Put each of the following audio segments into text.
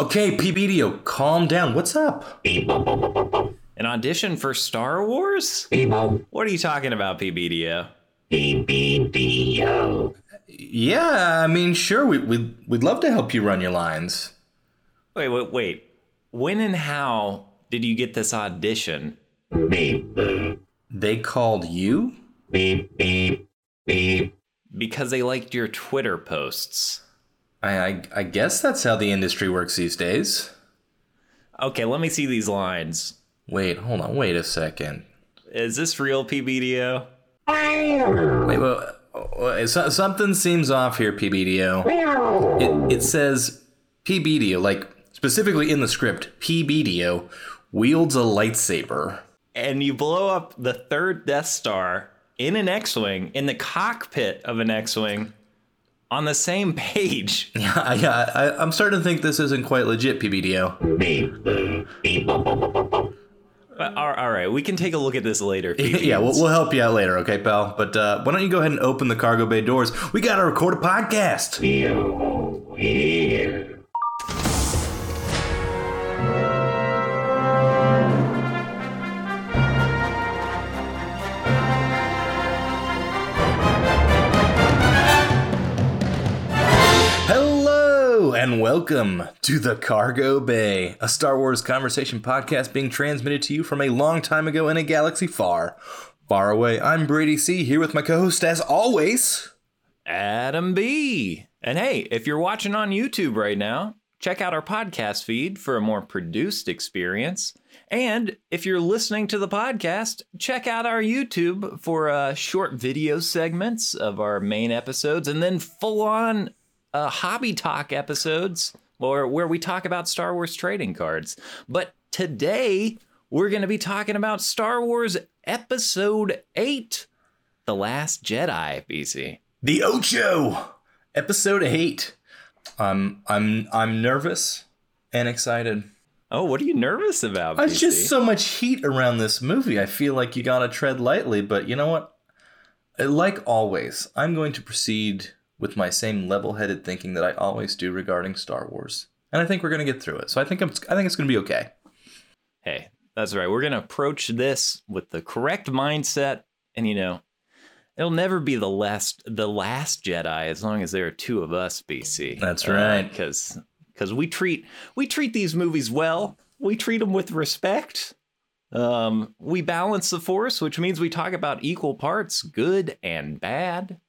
Okay, PBDO, calm down. What's up? An audition for Star Wars? What are you talking about, PBDO? Yeah, I mean, sure, we, we'd, we'd love to help you run your lines. Wait, wait, wait. When and how did you get this audition? They called you? Because they liked your Twitter posts. I, I, I guess that's how the industry works these days. Okay, let me see these lines. Wait, hold on, wait a second. Is this real, PBDO? Wait, well, so- something seems off here, PBDO. It, it says PBDO, like specifically in the script, PBDO wields a lightsaber. And you blow up the third Death Star in an X Wing, in the cockpit of an X Wing, on the same page. Yeah, I, I, I'm starting to think this isn't quite legit, PBDO. Uh, all all right, we can take a look at this later. PB. yeah, we'll, we'll help you out later, okay, pal? But uh, why don't you go ahead and open the cargo bay doors? We got to record a podcast. And welcome to the Cargo Bay, a Star Wars conversation podcast being transmitted to you from a long time ago in a galaxy far, far away. I'm Brady C here with my co-host as always. Adam B. And hey, if you're watching on YouTube right now, check out our podcast feed for a more produced experience. And if you're listening to the podcast, check out our YouTube for uh, short video segments of our main episodes and then full on uh, hobby talk episodes or where we talk about Star Wars trading cards. But today, we're going to be talking about Star Wars Episode 8 The Last Jedi, BC. The Ocho, episode eight. I'm I'm I'm nervous and excited. Oh, what are you nervous about? There's BC? just so much heat around this movie. I feel like you gotta tread lightly, but you know what? Like always, I'm going to proceed with my same level-headed thinking that I always do regarding Star Wars, and I think we're gonna get through it. So I think I'm, I think it's gonna be okay. Hey, that's right. We're going to approach this with the correct mindset and you know, it'll never be the last the last Jedi as long as there are two of us, BC. That's right. Cuz cuz we treat we treat these movies well. We treat them with respect. Um, we balance the force, which means we talk about equal parts, good and bad.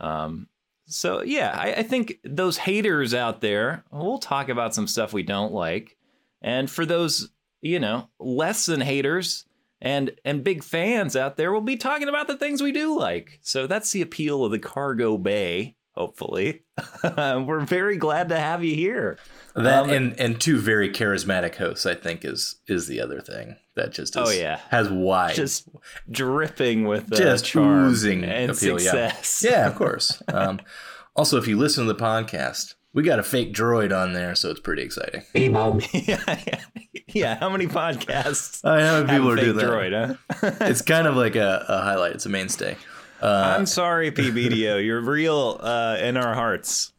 Um, so yeah, I, I think those haters out there, we'll talk about some stuff we don't like. And for those, you know, less than haters and and big fans out there, we'll be talking about the things we do like. So that's the appeal of the Cargo Bay, hopefully. We're very glad to have you here. That Um, and and two very charismatic hosts, I think, is is the other thing that just is, Oh, yeah. has wide Just dripping with uh, just charm oozing and appeal. success. Yeah, yeah, of course. Um, also, if you listen to the podcast, we got a fake droid on there, so it's pretty exciting. yeah, yeah, yeah. How many podcasts? I know have people a are fake doing that. droid, huh? It's kind of like a, a highlight. It's a mainstay. I'm sorry, PBDO. You're real uh, in our hearts.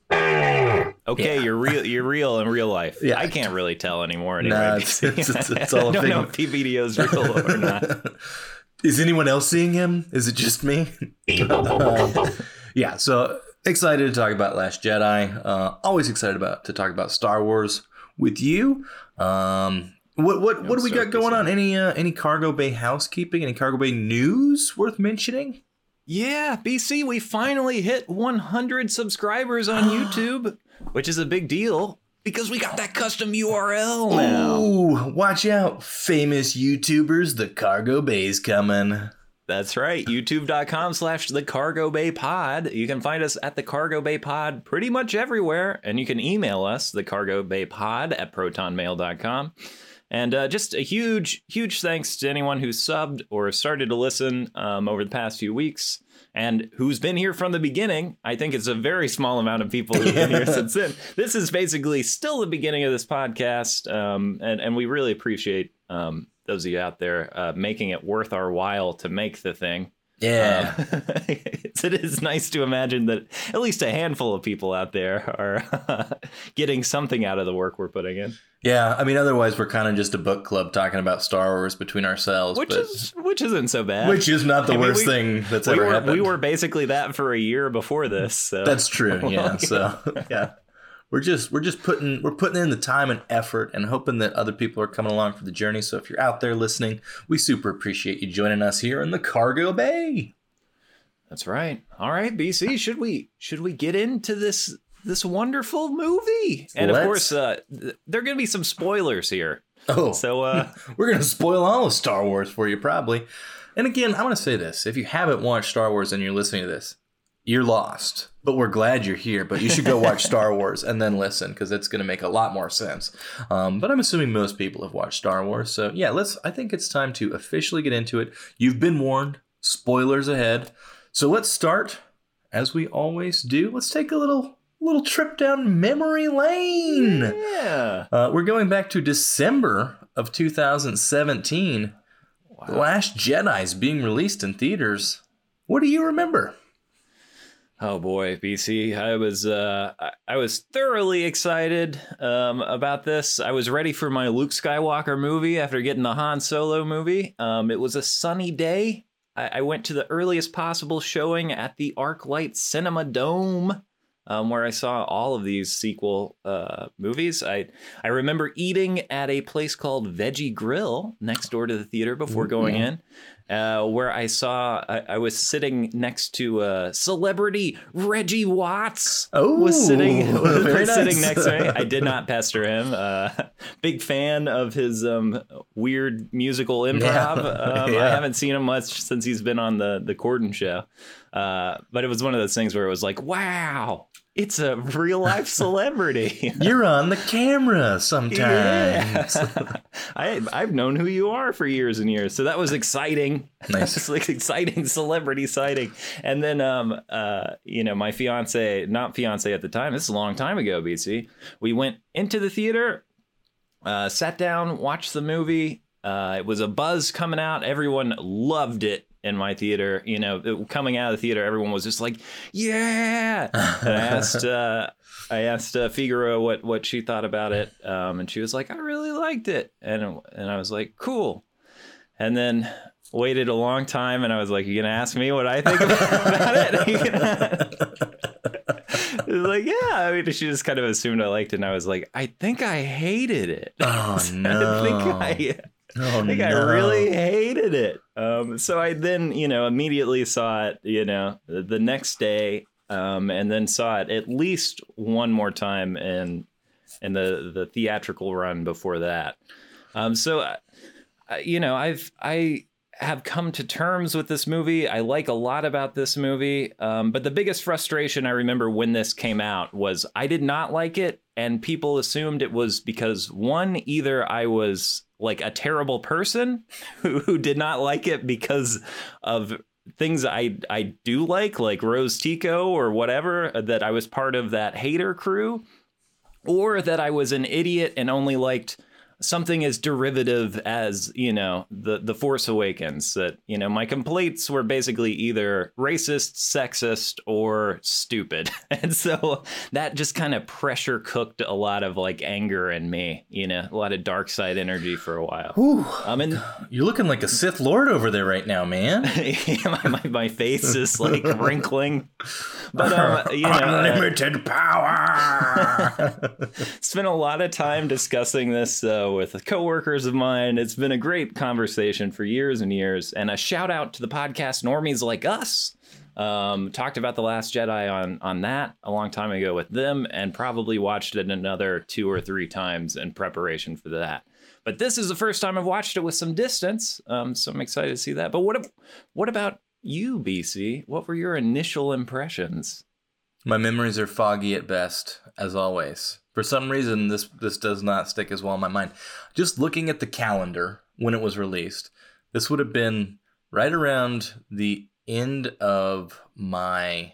Okay, you're real. You're real in real life. Yeah. I can't really tell anymore. Anyway, Nah, it's- it's- it's- it's all a I don't know if. PBDO's real or not. Is anyone else seeing him? Is it just me? Um, yeah. So excited to talk about Last Jedi. Uh, always excited about to talk about Star Wars with you. Um, what what what do we got going on? Any uh, any cargo bay housekeeping? Any cargo bay news worth mentioning? Yeah, BC, we finally hit 100 subscribers on YouTube, which is a big deal because we got that custom URL now. Ooh, watch out, famous YouTubers! The cargo bay's coming. That's right. YouTube.com slash the Cargo Bay Pod. You can find us at the Cargo Bay Pod pretty much everywhere. And you can email us, the Cargo Bay Pod at protonmail.com. And uh, just a huge, huge thanks to anyone who's subbed or started to listen um, over the past few weeks and who's been here from the beginning. I think it's a very small amount of people who've been here since then. This is basically still the beginning of this podcast. Um, and, and we really appreciate um, those of you out there uh, making it worth our while to make the thing. Yeah. Um, it is nice to imagine that at least a handful of people out there are getting something out of the work we're putting in. Yeah, I mean, otherwise we're kind of just a book club talking about Star Wars between ourselves, which is which isn't so bad. which is not the I mean, worst we- thing that's we ever were happened. we were basically that for a year before this. So That's true. Yeah. So yeah, we're just we're just putting we're putting in the time and effort and hoping that other people are coming along for the journey. So if you're out there listening, we super appreciate you joining us here in the cargo bay. That's right. All right, BC, should we should we get into this this wonderful movie? And of Let's. course, uh, th- there are going to be some spoilers here. Oh, So uh, we're gonna spoil all of Star Wars for you probably. And again, I want to say this: if you haven't watched Star Wars and you're listening to this, you're lost. But we're glad you're here. But you should go watch Star Wars and then listen because it's going to make a lot more sense. Um, but I'm assuming most people have watched Star Wars, so yeah, let's. I think it's time to officially get into it. You've been warned. Spoilers ahead. So let's start, as we always do. Let's take a little little trip down memory lane. yeah. Uh, we're going back to December of 2017. The Last Jedi's being released in theaters. What do you remember? Oh boy, BC, I was uh, I, was thoroughly excited um, about this. I was ready for my Luke Skywalker movie after getting the Han Solo movie. Um, it was a sunny day. I, I went to the earliest possible showing at the ArcLight Cinerama Dome. Um, where I saw all of these sequel uh, movies. I I remember eating at a place called Veggie Grill next door to the theater before going in, uh, where I saw I, I was sitting next to uh, celebrity Reggie Watts. Oh, was sitting was very sitting nice. next to me. I did not pester him. Uh, big fan of his um, weird musical improv. Yeah. Um, I haven't seen him much since he's been on the the Corden show. Uh, but it was one of those things where it was like, wow, it's a real life celebrity. You're on the camera sometimes. Yeah. I I've known who you are for years and years, so that was exciting. Nice. it's like exciting celebrity sighting. And then um uh you know my fiance, not fiance at the time, this is a long time ago, BC. We went into the theater, uh, sat down, watched the movie. Uh, it was a buzz coming out. Everyone loved it in my theater. You know, it- coming out of the theater, everyone was just like, "Yeah!" And I asked, uh, I asked uh, Figaro what what she thought about it, um, and she was like, "I really liked it," and and I was like, "Cool." And then waited a long time, and I was like, "You gonna ask me what I think about it?" It like, yeah. I mean, she just kind of assumed I liked it, and I was like, I think I hated it. Oh, I think no. I, Oh, I think I really hated it. Um, so I then, you know, immediately saw it, you know, the, next day, um, and then saw it at least one more time in in the the theatrical run before that. Um, so, uh, you know, I've I have come to terms with this movie. I like a lot about this movie, um, but the biggest frustration I remember when this came out was I did not like it, and people assumed it was because one, either I was like a terrible person who, who did not like it because of things I I do like, like Rose Tico or whatever, uh, that I was part of that hater crew, or that I was an idiot and only liked something as derivative as you know the the force awakens that you know my complaints were basically either racist sexist or stupid and so that just kind of pressure cooked a lot of like anger in me you know a lot of dark side energy for a while Whew. um and You're looking like a Sith Lord over there right now, man. my, my, my face is like wrinkling but um you know uh, Unlimited power. spent a lot of time discussing this uh, with coworkers of mine. It's been a great conversation for years and years. And a shout out to the podcast Normies Like Us. Um, talked about the Last Jedi on on that a long time ago with them, and probably watched it another two or three times in preparation for that. But this is the first time I've watched it with some distance, um, so I'm excited to see that. But what what about you, BC? What were your initial impressions? My memories are foggy at best, as always. For some reason, this this does not stick as well in my mind. Just looking at the calendar when it was released, this would have been right around the end of my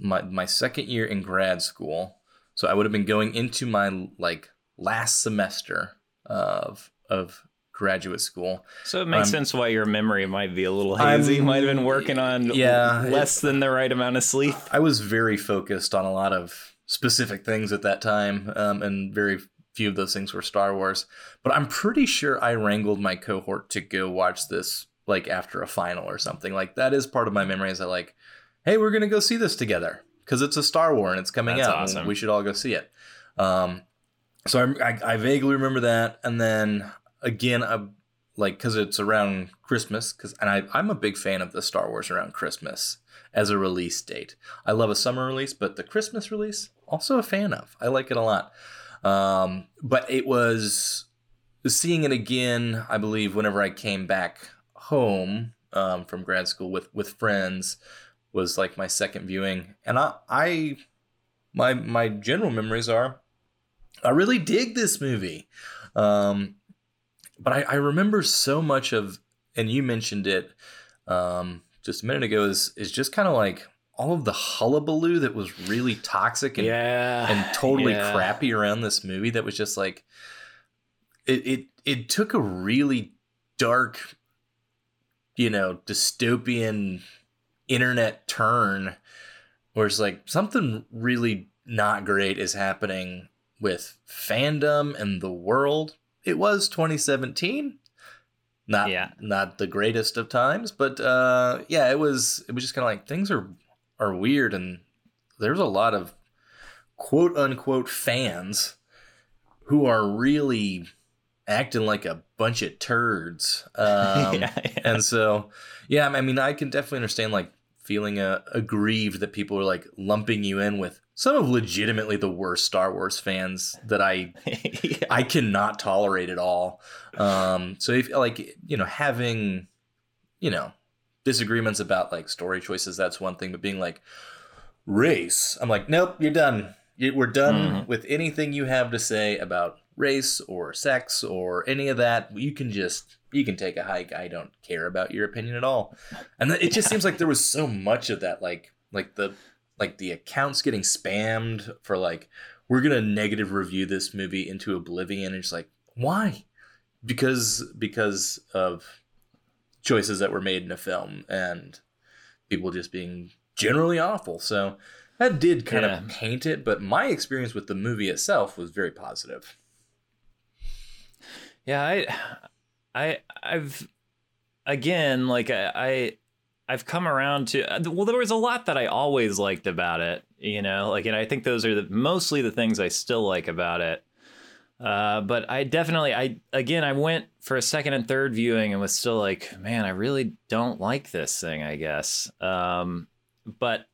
my my second year in grad school. So I would have been going into my like last semester of of graduate school. So it makes Um, sense why your memory might be a little hazy. I'm- might have been working on yeah, less than the right amount of sleep. I was very focused on a lot of specific things at that time, um, and very few of those things were Star Wars. But I'm pretty sure I wrangled my cohort to go watch this like after a final or something. Like that is part of my memory. Is that like, hey, we're gonna go see this together because it's a Star War and it's coming That's out. awesome. We should all go see it. Um, so I, I, I vaguely remember that, and then again, I, like because it's around Christmas. Because and I I'm a big fan of the Star Wars around Christmas as a release date. I love a summer release, but the Christmas release also a fan of. I like it a lot. Um, but it was seeing it again. I believe whenever I came back home um, from grad school with with friends was like my second viewing, and I I my my general memories are I really dig this movie. Um, but I, I remember so much of, and you mentioned it um, just a minute ago, is is just kind of like all of the hullabaloo that was really toxic and yeah, and totally yeah. crappy around this movie. That was just like it it it took a really dark, you know, dystopian internet turn where it's like something really not great is happening with fandom and the world. It was 2017. Not Yeah. not the greatest of times, but uh yeah, it was it was just kind of like things are are weird and there's a lot of quote unquote fans who are really acting like a bunch of turds. Um, yeah, yeah. and so, yeah, I mean, I can definitely understand like feeling uh, aggrieved that people are like lumping you in with some of legitimately the worst Star Wars fans that I Yeah. I cannot tolerate at all. Um, so if like you know having you know disagreements about like story choices, that's one thing. But being like race, I'm like, nope, you're done. We're done Mhm. with anything you have to say about race or sex or any of that. You can just you can take a hike. I don't care about your opinion at all. And it just seems like there was so much of that, like like the like the accounts getting spammed for like we're gonna negative review this movie into oblivion. And it's like why? Because because of choices that were made in a film and people just being generally awful. So that did kind Yeah. of paint it, but my experience with the movie itself was very positive. Yeah, I, I, I've, again, like I, I, I've come around to. uh, Well, there was a lot that I always liked about it, you know, like, and I think those are the mostly the things I still like about it. Uh, but I definitely, I again, I went for a second and third viewing and was still like, man, I really don't like this thing. I guess. Um, but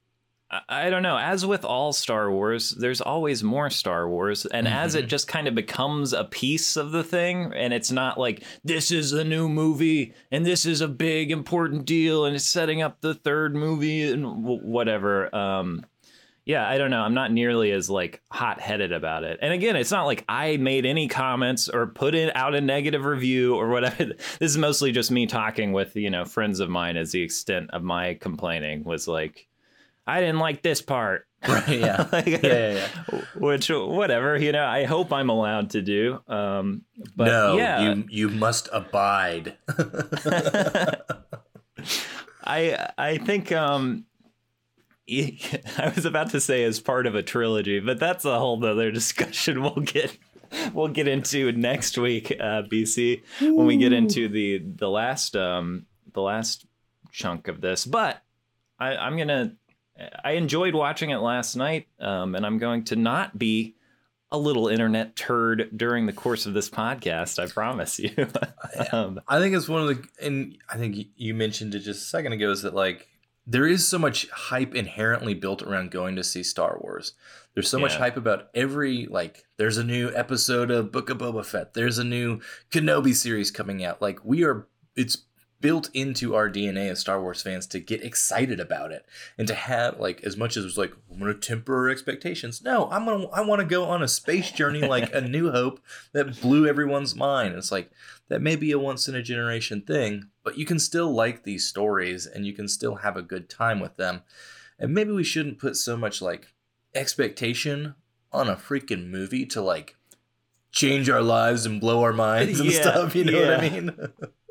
I, don't know. As with all Star Wars, there's always more Star Wars, and as it Mhm. just kind of becomes a piece of the thing, and it's not like this is a new movie and this is a big important deal, and it's setting up the third movie and w- whatever. Um, yeah, I don't know. I'm not nearly as like hot headed about it. And again, it's not like I made any comments or put it out a negative review or whatever. This is mostly just me talking with you know friends of mine. As the extent of my complaining was like, I didn't like this part. Right, yeah. Like, Yeah, yeah, yeah. Which whatever you know. I hope I'm allowed to do. Um, but no, yeah, you you must abide. I I think um I was about to say as part of a trilogy, but that's a whole other discussion we'll get we'll get into next week, uh, BC, when we get into the the last um the last chunk of this. But I, I'm gonna I enjoyed watching it last night, um, and I'm going to not be a little internet turd during the course of this podcast. I promise you. um, I think it's one of the, and I think you mentioned it just a second ago, is that like there is so much hype inherently built around going to see Star Wars. There's so much hype about every like. There's a new episode of Book of Boba Fett. There's a new Kenobi series coming out. Like we are, it's built into our DNA as Star Wars fans to get excited about it and to have like as much as it's like I'm gonna temper our expectations. No, I'm gonna I want to go on a space journey like a New Hope that blew everyone's mind. It's like that may be a once in a generation thing, but you can still like these stories and you can still have a good time with them. And maybe we shouldn't put so much like expectation on a freaking movie to like change our lives and blow our minds and Yeah, stuff. You know what I mean?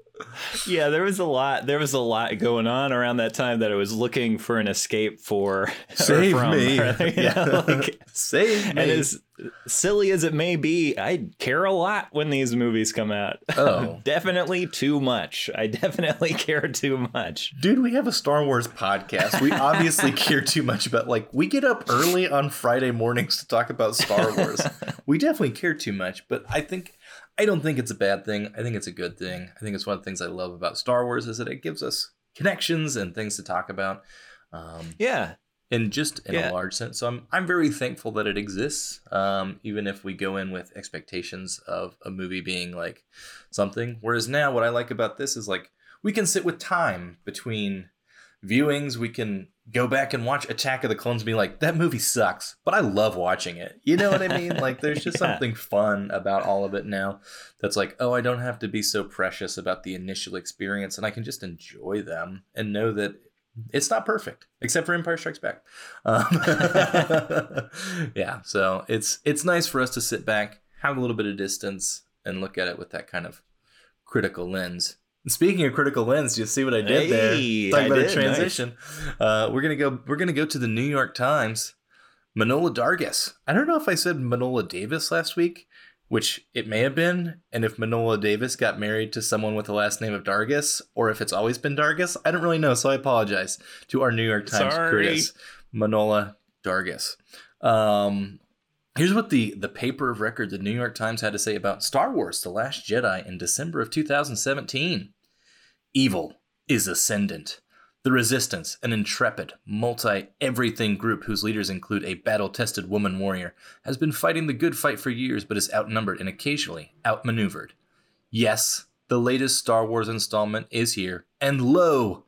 Yeah, there was a lot. There was a lot going on around that time that I was looking for an escape for. Save from, me. Yeah. like- Save and me. And as silly as it may be, I care a lot when these movies come out. Oh. definitely too much. I definitely care too much. Dude, we have a Star Wars podcast. We obviously care too much about like we get up early on Friday mornings to talk about Star Wars. we definitely care too much, but I think I don't think it's a bad thing. I think it's a good thing. I think it's one of the things I love about Star Wars is that it gives us connections and things to talk about. Um, Yeah, and just in Yeah. a large sense. So I'm I'm very thankful that it exists. Um, even if we go in with expectations of a movie being like something. Whereas now what I like about this is like we can sit with time between viewings. We can go back and watch Attack of the Clones and be like, that movie sucks, but I love watching it. You know what I mean? Like there's just Yeah. something fun about all of it now that's like, oh, I don't have to be so precious about the initial experience and I can just enjoy them and know that it's not perfect, except for Empire Strikes Back. Um, yeah, so it's it's nice for us to sit back, have a little bit of distance, and look at it with that kind of critical lens. Speaking of critical lens, you see what I did Hey, there? Talking about a did, transition. Uh, we're gonna go. We're gonna go to the New York Times. Manohla Dargis. I don't know if I said Manola Davis last week, which it may have been, and if Manola Davis got married to someone with the last name of Dargis, or if it's always been Dargis. I don't really know, so I apologize to our New York Times Sorry. critics, Manohla Dargis. Um, here's what the the paper of record, the New York Times, had to say about Star Wars: The Last Jedi in December of 2017. Evil is ascendant. The Resistance, an intrepid, multi everything group whose leaders include a battle tested woman warrior, has been fighting the good fight for years but is outnumbered and occasionally outmaneuvered. Yes, the latest Star Wars installment is here, and lo!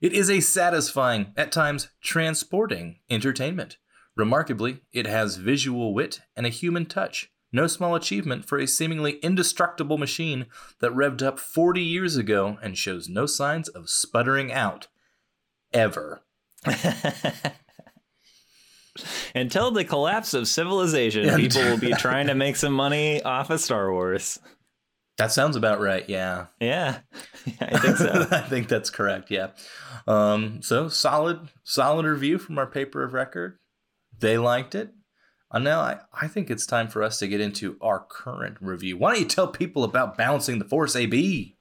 It is a satisfying, at times transporting, entertainment. Remarkably, it has visual wit and a human touch. No small achievement for a seemingly indestructible machine that revved up 40 years ago and shows no signs of sputtering out. Ever. Until the collapse of civilization, people will be trying to make some money off of Star Wars. That sounds about right, yeah. Yeah, I think so. I think that's correct, yeah. Um, so solid, solid review from our paper of record. They liked it. And now I, I think it's time for us to get into our current review. Why don't you tell people about balancing the force AB?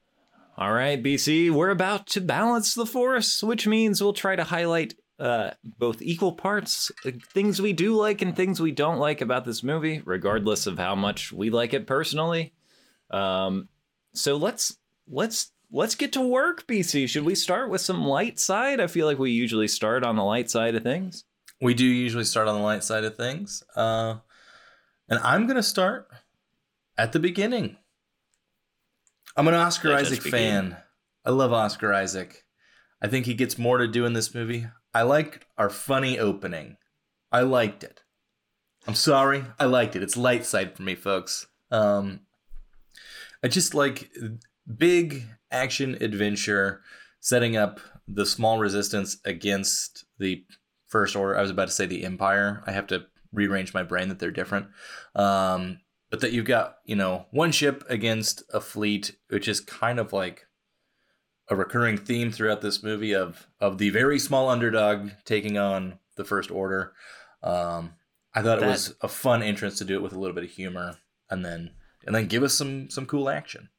All right, BC, we're about to balance the force, which means we'll try to highlight uh, both equal parts, uh, things we do like and things we don't like about this movie, regardless of how much we like it personally. Um, so let's let's let's get to work, BC. Should we start with some light side? I feel like we usually start on the light side of things. We do usually start on the light side of things. Uh, and I'm going to start at the beginning. I'm an Oscar Isaac fan. I love Oscar Isaac. I think he gets more to do in this movie. I liked our funny opening. I liked it. I'm sorry. I liked it. It's light side for me, folks. Um, I just like big action adventure setting up the small resistance against the first order. I was about to say the empire. I have to rearrange my brain that they're different. Um, but that you've got, you know, one ship against a fleet, which is kind of like a recurring theme throughout this movie of of the very small underdog taking on the first order. Um, I thought it was a fun entrance to do it with a little bit of humor, and then and then give us some some cool action.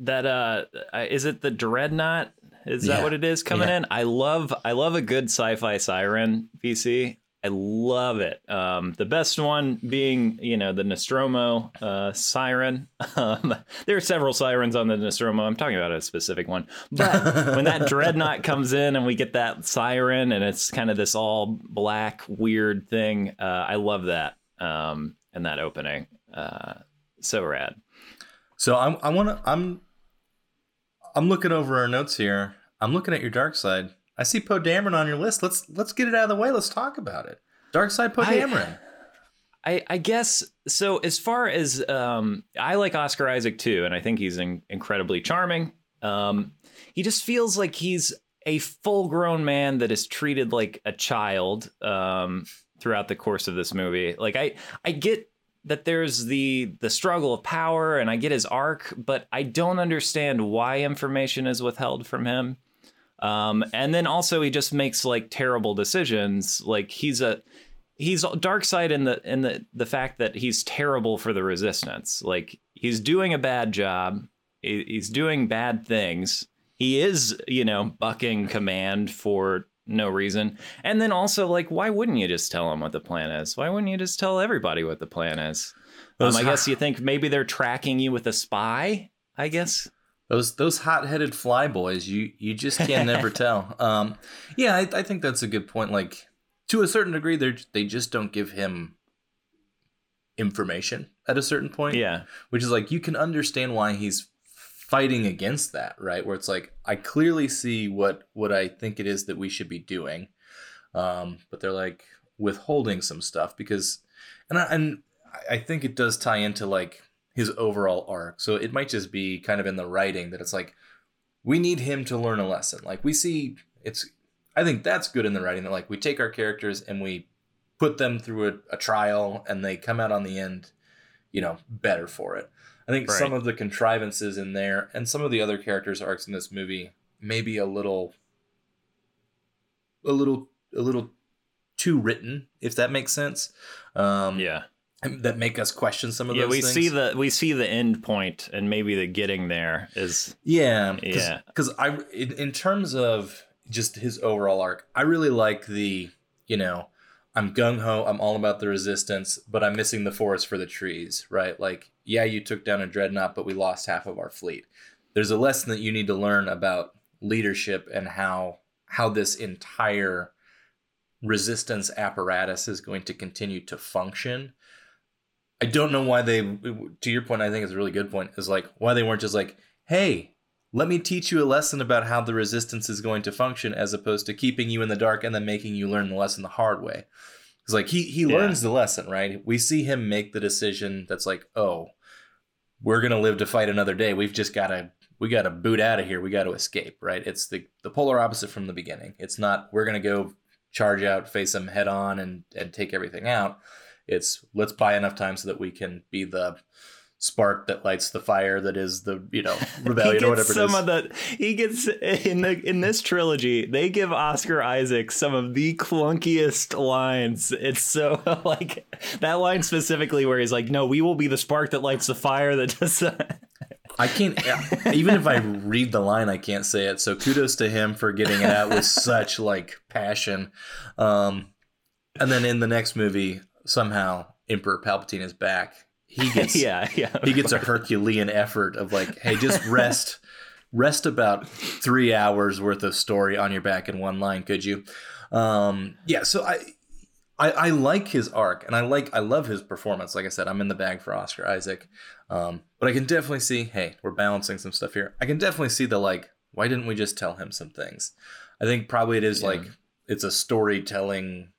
that uh, is it the dreadnought is that Yeah. what it is coming Yeah. in? I love i love a good sci-fi siren vc i love it. Um the best one being you know the nostromo uh siren. Um there are several sirens on the nostromo. I'm talking about a specific one. But when that dreadnought comes in and we get that siren and it's kind of this all black weird thing uh i love that um and that opening. Uh so rad. So I'm I want to I'm I'm looking over our notes here. I'm looking at your dark side. I see Poe Dameron on your list. Let's let's get it out of the way. Let's talk about it. Dark side Poe Dameron. I, I guess so. As far as um, I like Oscar Isaac too, and I think he's in, incredibly charming. Um, he just feels like he's a full-grown man that is treated like a child um, throughout the course of this movie. Like I, I get that there's the the struggle of power and I get his arc, but I don't understand why information is withheld from him. Um, and then also he just makes like terrible decisions. Like he's a he's dark side in the in the the fact that he's terrible for the resistance. Like he's doing a bad job. He's doing bad things. He is, you know, bucking command for no reason. And then also, like, why wouldn't you just tell them what the plan is? Why wouldn't you just tell everybody what the plan is? Um, I guess you think maybe they're tracking you with a spy. I guess those those hot headed flyboys, you you just can never tell. Um, yeah, I, I think that's a good point. Like to a certain degree, they they just don't give him information at a certain point. Yeah, which is like you can understand why he's fighting against that, right? Where it's like I clearly see what what I think it is that we should be doing, um, but they're like withholding some stuff because, and I, and I think it does tie into like his overall arc. So it might just be kind of in the writing that it's like we need him to learn a lesson. Like we see it's I think that's good in the writing that like we take our characters and we put them through a, a trial and they come out on the end, you know, better for it. I think right. some of the contrivances in there and some of the other characters' arcs in this movie may be a little, a little, a little too written, if that makes sense. Um, yeah, that make us question some of yeah, those. we things. see the we see the end point, and maybe the getting there is. Yeah, cause, yeah. Because I, in, in terms of just his overall arc, I really like the you know I'm gung ho. I'm all about the resistance, but I'm missing the forest for the trees, right? Like, yeah, you took down a dreadnought, but we lost half of our fleet. There's a lesson that you need to learn about leadership and how how this entire resistance apparatus is going to continue to function. I don't know why they to your point I think it's a really good point is like why they weren't just like, "Hey, let me teach you a lesson about how the resistance is going to function as opposed to keeping you in the dark and then making you learn the lesson the hard way. Because like he he yeah. learns the lesson right? We see him make the decision that's like oh we're gonna live to fight another day. We've just gotta we gotta boot out of here. We gotta escape right? It's the the polar opposite from the beginning. It's not we're gonna go charge out face them head on and and take everything out it's let's buy enough time so that we can be the spark that lights the fire that is the you know rebellion or whatever some of the he gets in the in this trilogy they give oscar isaac some of the clunkiest lines it's so like that line specifically where he's like no we will be the spark that lights the fire that does I can't even if I read the line, I can't say it. So kudos to him for getting it out with such like passion. Um, and then in the next movie, somehow Emperor Palpatine is back he gets yeah yeah he gets a Herculean effort of like, hey, just rest rest about three hours worth of story on your back in one line, could you? Um, yeah, so I, I I like his arc and I like I love his performance. Like I said, I'm in the bag for Oscar Isaac, um, but I can definitely see, hey, we're balancing some stuff here. I can definitely see the like, why didn't we just tell him some things? I think probably it is yeah. like it's a storytelling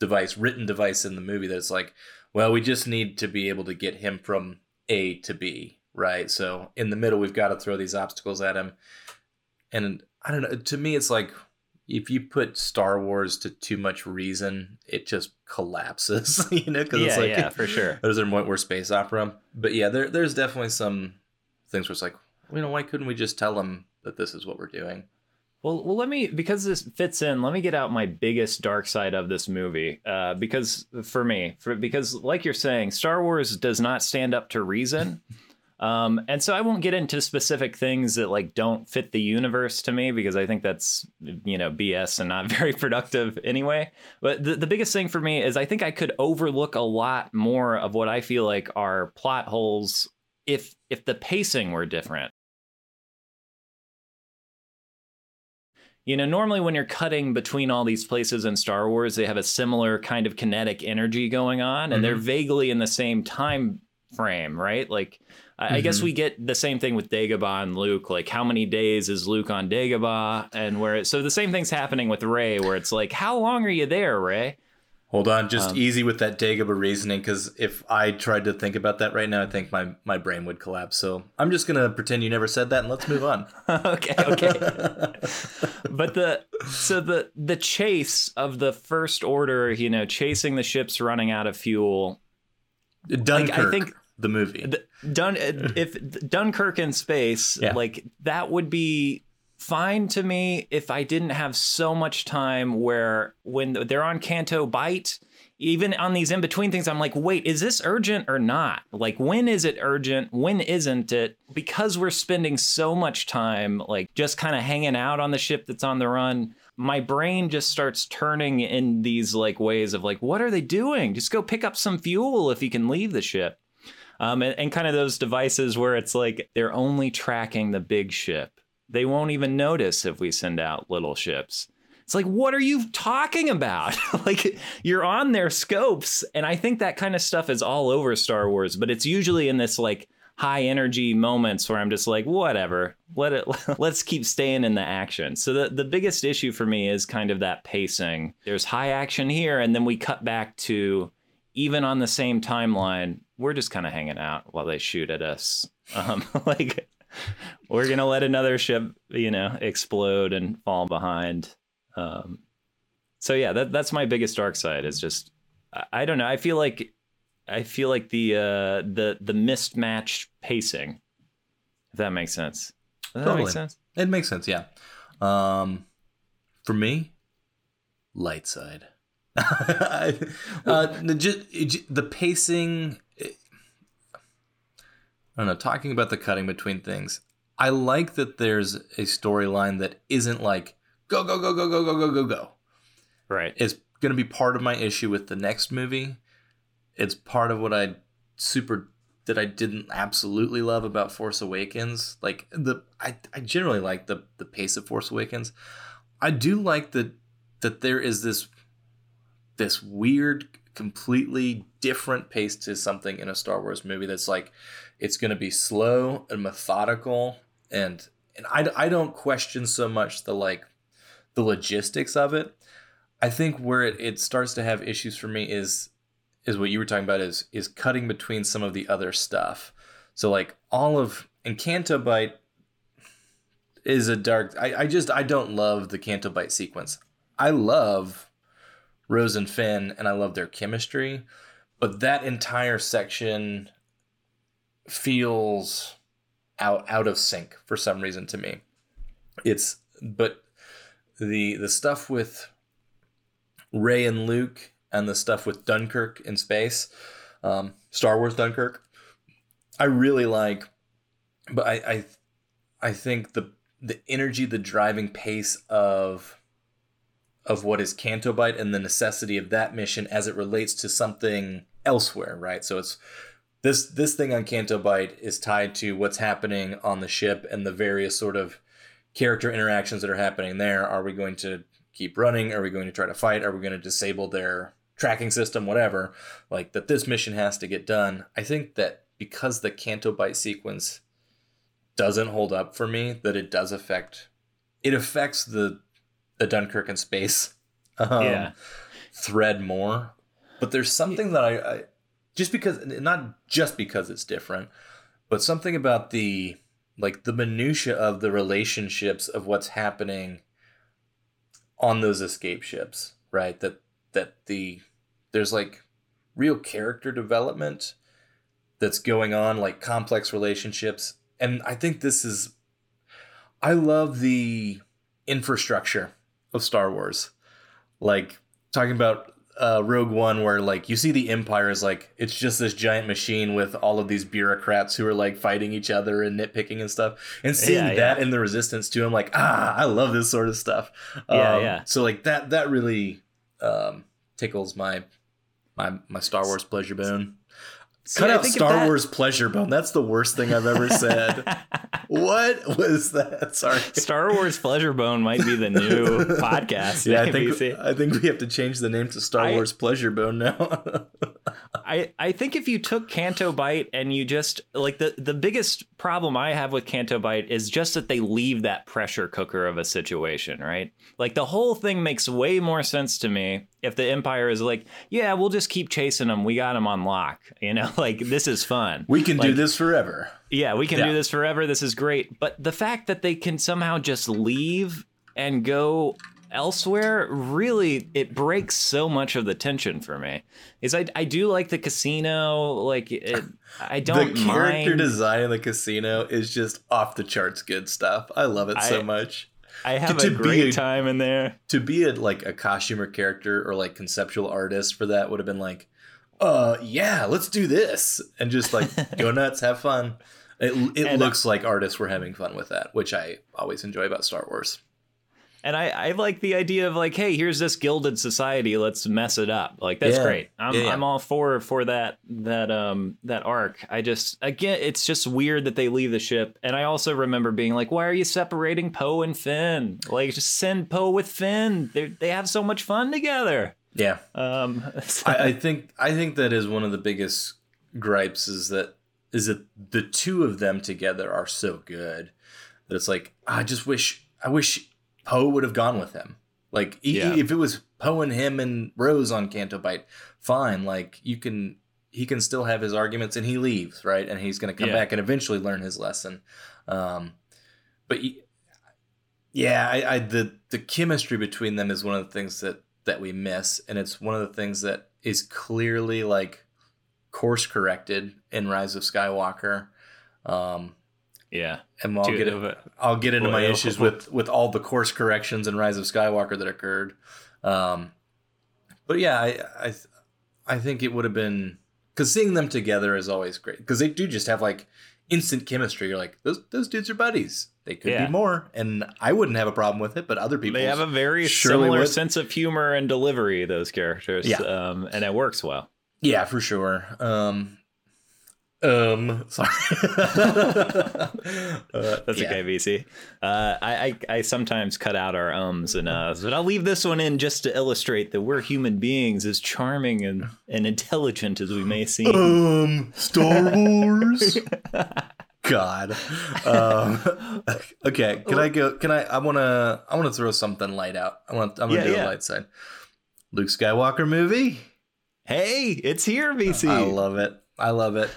device, written device in the movie that it's like well, we just need to be able to get him from A to B, right? So in the middle, we've got to throw these obstacles at him. And I don't know, to me, it's like if you put Star Wars to too much reason, it just collapses, you know? Because yeah, it's like, yeah, for sure. There's a point where space opera. But yeah, there, there's definitely some things where it's like, you know, why couldn't we just tell them that this is what we're doing? Well, well, let me because this fits in. Let me get out my biggest dark side of this movie. Uh, because for me, for because like you're saying, Star Wars does not stand up to reason. Um, and so I won't get into specific things that like don't fit the universe to me because I think that's you know BS and not very productive anyway. But the, the biggest thing for me is I think I could overlook a lot more of what I feel like are plot holes if if the pacing were different. You know, normally when you're cutting between all these places in Star Wars, they have a similar kind of kinetic energy going on, and mm-hmm. they're vaguely in the same time frame, right? Like, mm-hmm. I guess mm-hmm. we get the same thing with Dagobah and Luke. Like, how many days is Luke on Dagobah? And where, so the same thing's happening with Rey, where it's like, how long are you there, Rey? Hold on, just um, easy with that Dagobah reasoning, because if I tried to think about that right now, I think my, my brain would collapse. So I'm just gonna pretend you never said that, and let's move on. okay, okay. but the so the the chase of the First Order, you know, chasing the ships running out of fuel, Dunkirk, I think the movie. the, Dun if Dunkirk in space, Yeah. like that would be fine to me if I didn't have so much time where when they're on Canto Bight, even on these in between things, I'm like, wait, is this urgent or not? Like, when is it urgent? When isn't it? Because we're spending so much time, like, just kind of hanging out on the ship that's on the run. My brain just starts turning in these like ways of like, what are they doing? Just go pick up some fuel if you can leave the ship um, and, and kind of those devices where it's like they're only tracking the big ship. They won't even notice if we send out little ships. It's like, what are you talking about? like, you're on their scopes. And I think that kind of stuff is all over Star Wars, but it's usually in this like high energy moments where I'm just like, whatever, let it, let's keep staying in the action. So the, the biggest issue for me is kind of that pacing. There's high action here, and then we cut back to even on the same timeline, we're just kind of hanging out while they shoot at us. Um, like we're gonna let another ship, you know, explode and fall behind. Um, so yeah, that that's my biggest dark side. Is just I, I don't know. I feel like I feel like the uh, the the mismatched pacing. If that makes sense. Does that Totally. make sense? It makes sense, yeah. Um, for me, light side. uh, the, ju- it ju- the pacing. I don't know. Talking about the cutting between things, I like that there's a storyline that isn't like go go go go go go go go go. Right. It's going to be part of my issue with the next movie. It's part of what I super that I didn't absolutely love about Force Awakens. Like the I, I generally like the the pace of Force Awakens. I do like that that there is this this weird completely different pace to something in a Star Wars movie that's like it's going to be slow and methodical and and I, I don't question so much the like the logistics of it I think where it, it starts to have issues for me is is what you were talking about is is cutting between some of the other stuff. So like all of and Canto Bight is a dark I, I just I don't love the Canto Bight sequence. I love Rose and Finn and I love their chemistry, but that entire section feels out out of sync for some reason to me. It's but the the stuff with Rey and Luke and the stuff with Dunkirk in space, um, Star Wars Dunkirk, I really like. But I, I, I think the the energy, the driving pace of of what is Canto Bight and the necessity of that mission as it relates to something elsewhere, right? So it's this this thing on Canto Bight is tied to what's happening on the ship and the various sort of character interactions that are happening there. Are we going to keep running? Are we going to try to fight? Are we going to disable their tracking system? Whatever. Like that this mission has to get done. I think that because the Canto Bight sequence doesn't hold up for me, that it does affect it affects the the Dunkirk in space um, Yeah. thread more. But there's something that I, I just because not just because it's different, but something about the like the minutia of the relationships of what's happening on those escape ships, right? That that the there's like real character development that's going on, like complex relationships. And I think this is I love the infrastructure of Star Wars. Like talking about uh, Rogue One, where like you see the Empire is like it's just this giant machine with all of these bureaucrats who are like fighting each other and nitpicking and stuff, and seeing Yeah, that yeah. in the Resistance too, I'm like, ah, I love this sort of stuff. Yeah, Um, yeah. So like that that really um, tickles my my my Star Wars pleasure bone. See, Cut out Star that- Wars pleasure bone. That's the worst thing I've ever said. what was that? Sorry. Star Wars Pleasure Bone might be the new podcast. Yeah, I think I think we have to change the name to Star I- Wars Pleasure Bone now. I, I think if you took Canto Bight and you just like the the biggest problem I have with Canto Bight is just that they leave that pressure cooker of a situation, right? Like the whole thing makes way more sense to me if the Empire is like, yeah, we'll just keep chasing them. We got them on lock. You know, like this is fun. we can do this forever. Yeah, we can Yeah. do this forever. This is great. But the fact that they can somehow just leave and go elsewhere really it breaks so much of the tension for me. Is I I do like the casino, like it, I don't the character mind. design in the casino is just off the charts good stuff. I love it so much. I have to a be great a- time in there. To be a like a costumer character or like conceptual artist for that would have been like, uh, yeah, let's do this and just like go nuts, have fun. It it And- looks like artists were having fun with that, which I always enjoy about Star Wars. And I, I like the idea of like, hey, here's this gilded society. Let's mess it up. Like that's Yeah. great. I'm, Yeah, yeah. I'm all for for that that um that arc. I just again, it's just weird that they leave the ship. And I also remember being like, why are you separating Poe and Finn? Like, just send Poe with Finn. They they have so much fun together. Yeah, Um, I, I think I think that is one of the biggest gripes is that is that the two of them together are so good that it's like I just wish I wish Poe would have gone with him. Like e- Yeah. if it was Poe and him and Rose on Canto Bight, fine. Like you can he can still have his arguments and he leaves right, and he's going to come Yeah. back and eventually learn his lesson. Um, but yeah, I, I the the chemistry between them is one of the things that that we miss, and it's one of the things that is clearly like course corrected in Rise of Skywalker. Um, yeah. and I'll get it. I'll get into my Well, issues with with all the course corrections and Rise of Skywalker that occurred. Um, but yeah, I I I think it would have been because seeing them together is always great because they do just have like instant chemistry. You're like those those dudes are buddies. They could Yeah. be more, and I wouldn't have a problem with it, but other people They have a very similar would. sense of humor and delivery. Those characters. Yeah. Um, and it works well. Yeah, for sure. Um, um, sorry. uh, That's yeah. okay, VC. Uh, I, I I sometimes cut out our ums and uhs, but I'll leave this one in just to illustrate that we're human beings, as charming and, and intelligent as we may seem. Um, Star Wars. God. Um, okay, can I go? Can I? I wanna. I wanna throw something light out. I want. I'm gonna Yeah, do yeah. a light side. Luke Skywalker movie. Hey, it's here, VC. I love it. I love it.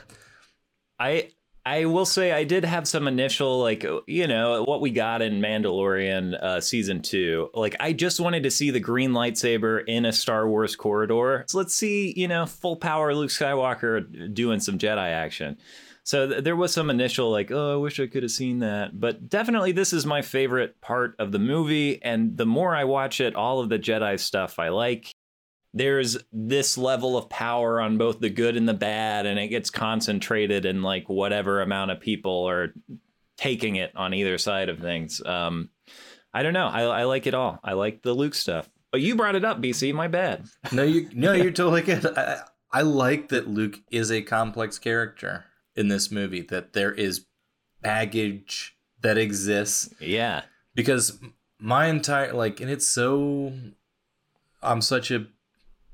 I I will say I did have some initial like you know what we got in Mandalorian uh, season two. Like I just wanted to see the green lightsaber in a Star Wars corridor. So let's see you know full power Luke Skywalker doing some Jedi action. So th- there was some initial like oh I wish I could have seen that. But definitely this is my favorite part of the movie. And the more I watch it, all of the Jedi stuff I like there's this level of power on both the good and the bad and it gets concentrated in like whatever amount of people are taking it on either side of things um i don't know i, I like it all i like the luke stuff but you brought it up bc my bad No, you. No, you're totally good. I, I like that Luke is a complex character in this movie. That there is baggage that exists yeah because my entire like and it's so i'm such a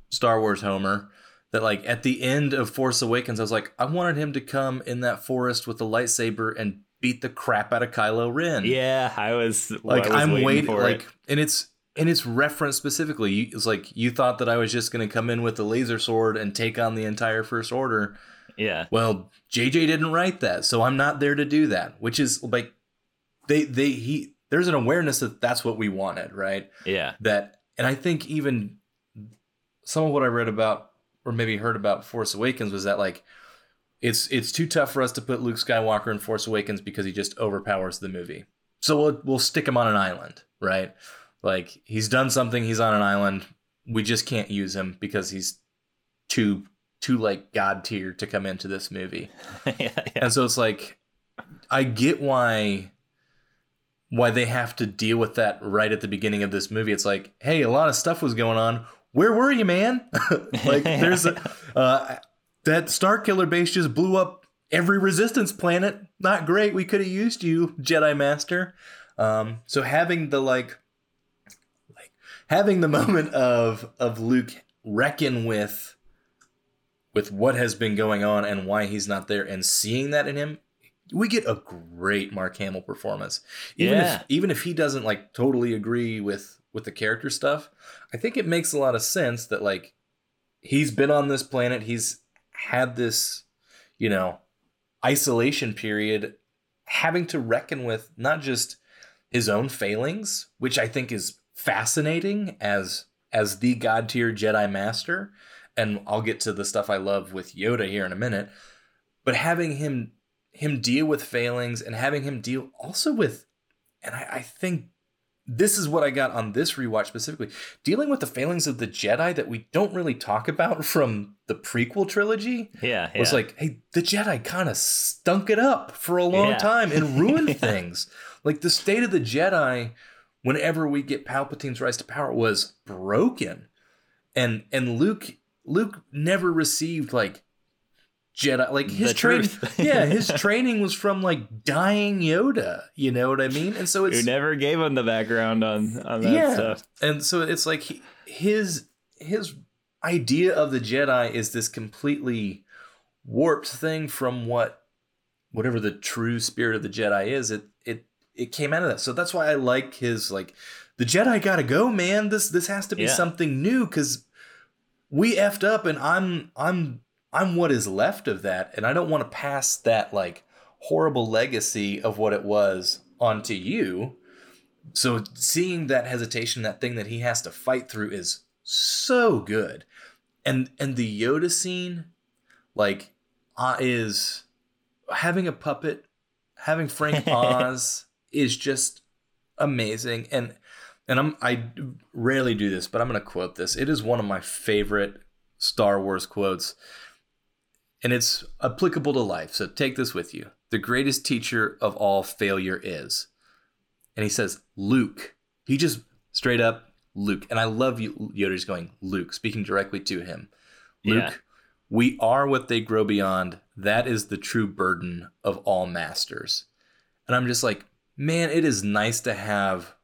star wars homer that like at the end of force awakens i was like i wanted him to come in that forest with a lightsaber and beat the crap out of kylo ren yeah i was like I was i'm waiting, waiting for like it. and it's and it's referenced specifically it's like you thought that i was just going to come in with a laser sword and take on the entire first order yeah well, JJ didn't write that, so I'm not there to do that. Which is like they they he there's an awareness that that's what we wanted, right? yeah That and I think even some of what I read about or maybe heard about Force Awakens was that like it's it's too tough for us to put Luke Skywalker in Force Awakens because he just overpowers the movie. So we'll we'll stick him on an island, right? Like he's done something, he's on an island. We just can't use him because he's too too like god tier to come into this movie. yeah, yeah. And so it's like I get why why they have to deal with that right at the beginning of this movie. It's like, hey, a lot of stuff was going on. Where were you, man? like there's a uh, that Star Killer base just blew up every resistance planet. Not great. We could have used you, Jedi Master. Um, so having the like like having the moment of of Luke reckon with with what has been going on and why he's not there and seeing that in him we get a great mark hamill performance even Yeah. if even if he doesn't like totally agree with with the character stuff i think it makes a lot of sense that like he's been on this planet he's had this you know isolation period having to reckon with not just his own failings which i think is fascinating as as the god tier Jedi master, and I'll get to the stuff I love with Yoda here in a minute. But having him him deal with failings and having him deal also with, and I, I think this is what I got on this rewatch specifically, dealing with the failings of the Jedi that we don't really talk about from the prequel trilogy. Yeah, It was like, hey, the Jedi kind of stunk it up for a long Yeah. time and ruined things. Like the state of the Jedi, whenever we get Palpatine's rise to power, was broken, and and Luke Luke never received like Jedi like his training. yeah, his training was from like dying Yoda. You know what I mean? And so Who it's never gave him the background on on that yeah, stuff. and so it's like he, his his idea of the Jedi is this completely warped thing from what whatever the true spirit of the Jedi is. It it it came out of that. So that's why I like his like the Jedi gotta go, man. This this has to be Yeah. something new because we effed up, and I'm I'm I'm what is left of that, and I don't want to pass that like horrible legacy of what it was onto you. So seeing that hesitation, that thing that he has to fight through is so good. And and the Yoda scene like uh, is having a puppet, having Frank Oz is just amazing and and I'm I rarely do this, but I'm going to quote this. It is one of my favorite Star Wars quotes and it's applicable to life. So take this with you. The greatest teacher of all failure is and he says Luke. He just straight up Luke, and I love you. Yoda's going Luke, speaking directly to him. Luke, Yeah. we are what they grow beyond. That is the true burden of all masters. And I'm just like, man, it is nice to have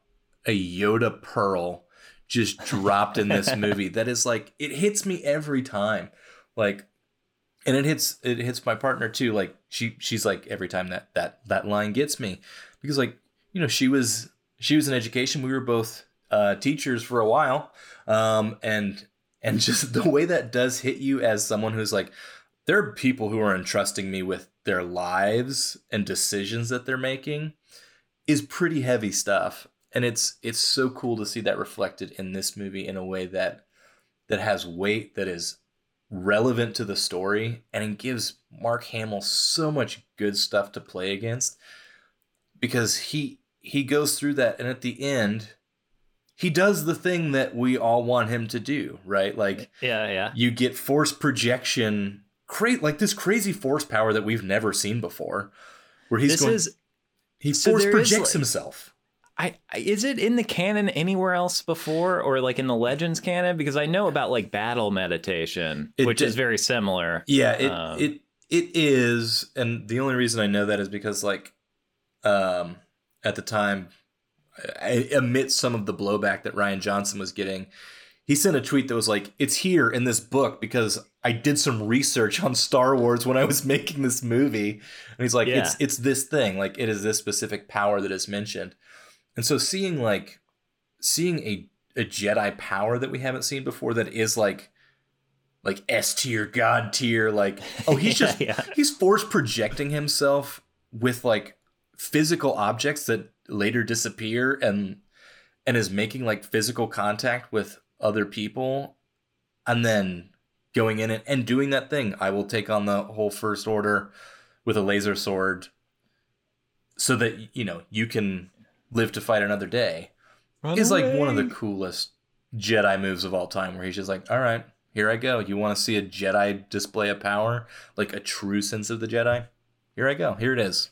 a Yoda pearl just dropped in this movie. That is like, it hits me every time. Like, and it hits it hits my partner too. Like she she's like every time that that that line gets me because like you know she was she was in education. We were both uh, teachers for a while, um, and and just the way that does hit you as someone who's like there are people who are entrusting me with their lives and decisions that they're making is pretty heavy stuff and it's it's so cool to see that reflected in this movie in a way that that has weight that is relevant to the story and it gives Mark Hamill so much good stuff to play against because he he goes through that and at the end he does the thing that we all want him to do, right? Like Yeah, yeah. you get force projection, create like this crazy force power that we've never seen before, where he's This going, is he so force projects like- himself. I, is it in the canon anywhere else before or like in the legends canon because I know about like battle meditation It which is very similar. Yeah, it Um, it it is, and the only reason I know that is because like, um, at the time, I- amidst some of the blowback that Rian Johnson was getting, he sent a tweet that was like, "It's here in this book because I did some research on Star Wars when I was making this movie," and he's like, Yeah. "It's it's this thing, like it is this specific power that is mentioned," and so seeing like seeing a a Jedi power that we haven't seen before that is like like S tier, God tier, like oh he's Yeah, just yeah. he's force projecting himself with like physical objects that later disappear and and is making like physical contact with other people and then going in and, and doing that thing. I will take on the whole first order with a laser sword so that you know you can live to fight another day is like one of the coolest Jedi moves of all time, where he's just like, "All right, here I go. You want to see a Jedi display of power, like a true sense of the Jedi? Here I go. Here it is.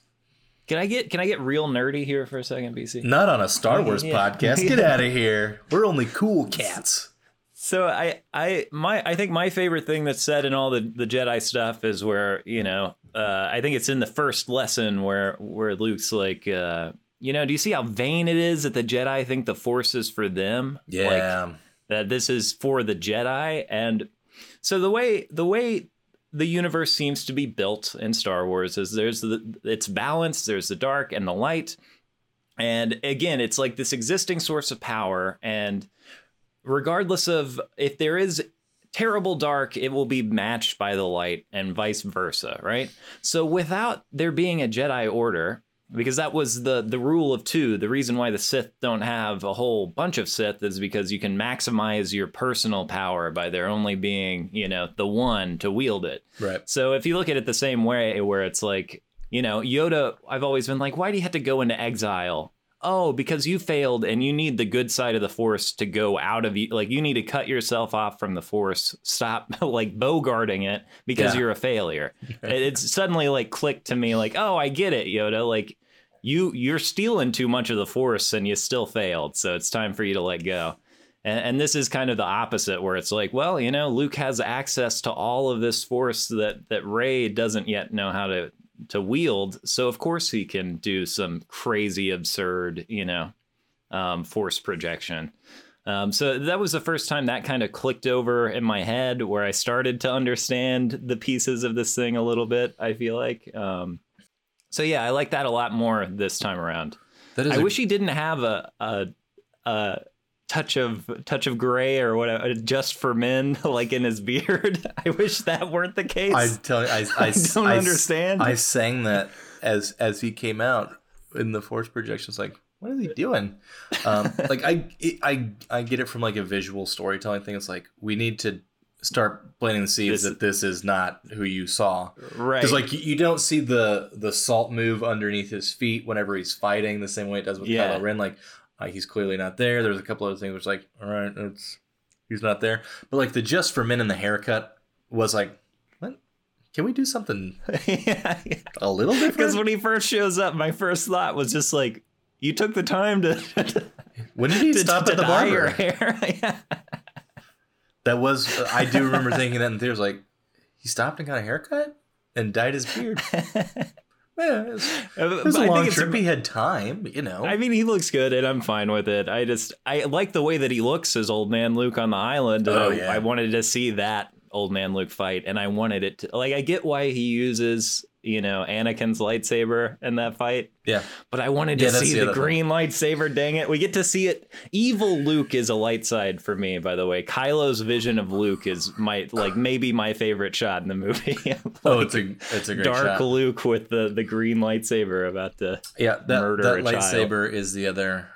Can I get can I get real nerdy here for a second, BC? Not on a Star Wars Yeah. podcast. Get out of here. We're only cool cats. So I I my I think my favorite thing that's said in all the the Jedi stuff is where you know uh, I think it's in the first lesson where where Luke's like uh, you know do you see how vain it is that the Jedi think the Force is for them? Like, Yeah, that this is for the Jedi? And so the way the way the universe seems to be built in Star Wars is there's the it's balanced there's the dark and the light. And again it's like this existing source of power. And regardless of if there is terrible dark it will be matched by the light and vice versa right? So without there being a Jedi order because that was the the rule of two. The reason why the Sith don't have a whole bunch of Sith is because you can maximize your personal power by there only being, you know, the one to wield it. Right. So if you look at it the same way, where it's like, you know, Yoda, I've always been like, why do you have to go into exile? Oh, because you failed and you need the good side of the force to go out of you. Like, you need to cut yourself off from the force. Stop, like, bogarting it because Yeah. you're a failure. It- it's suddenly, like, clicked to me, like, oh, I get it, Yoda. Like, you you're stealing too much of the force and you still failed so it's time for you to let go and, and this is kind of the opposite where it's like well you know luke has access to all of this force that that Rey doesn't yet know how to to wield so of course he can do some crazy absurd you know um, force projection um, so that was the first time that kind of clicked over in my head where i started to understand the pieces of this thing a little bit i feel like um, so yeah, I like that a lot more this time around. That is I a- wish he didn't have a a, a touch of touch of gray or whatever just for men like in his beard. I wish that weren't the case. I tell you, I, I, I don't I- understand. I sang that as as he came out in the force projections. Like, what is he doing? Um, like, I it, I I get it from like a visual storytelling thing. It's like we need to start planting the seeds This- that this is not who you saw. right. Because like you, you don't see the the salt move underneath his feet whenever he's fighting the same way it does with Yeah. Kylo Ren. Like uh, he's clearly not there. There's a couple other things which like all right, it's he's not there. But like the just for men in the haircut was like, what? Can we do something yeah, a little different? Because when he first shows up, my first thought was just like, "You took the time to, to, When did he stop at the dye your barber? hair." yeah. That was I do remember thinking that in theaters. Like he stopped and got a haircut and dyed his beard. Yeah, it was, it was a I think long it's- trip. He had time, you know. I mean, he looks good, and I'm fine with it. I just I like the way that he looks as old man Luke on the island. and Oh, I, yeah. I wanted to see that old man Luke fight, and I wanted it to like I get why he uses you know Anakin's lightsaber in that fight, yeah, but I wanted to Yeah, see the the, other thing. green lightsaber. Dang it, we get to see it. Evil Luke is a light side for me, by the way. Kylo's vision of Luke is my like maybe my favorite shot in the movie. oh, it's a it's a great dark shot. Luke with the the green lightsaber about to Yeah, that, murder that a child. lightsaber is the other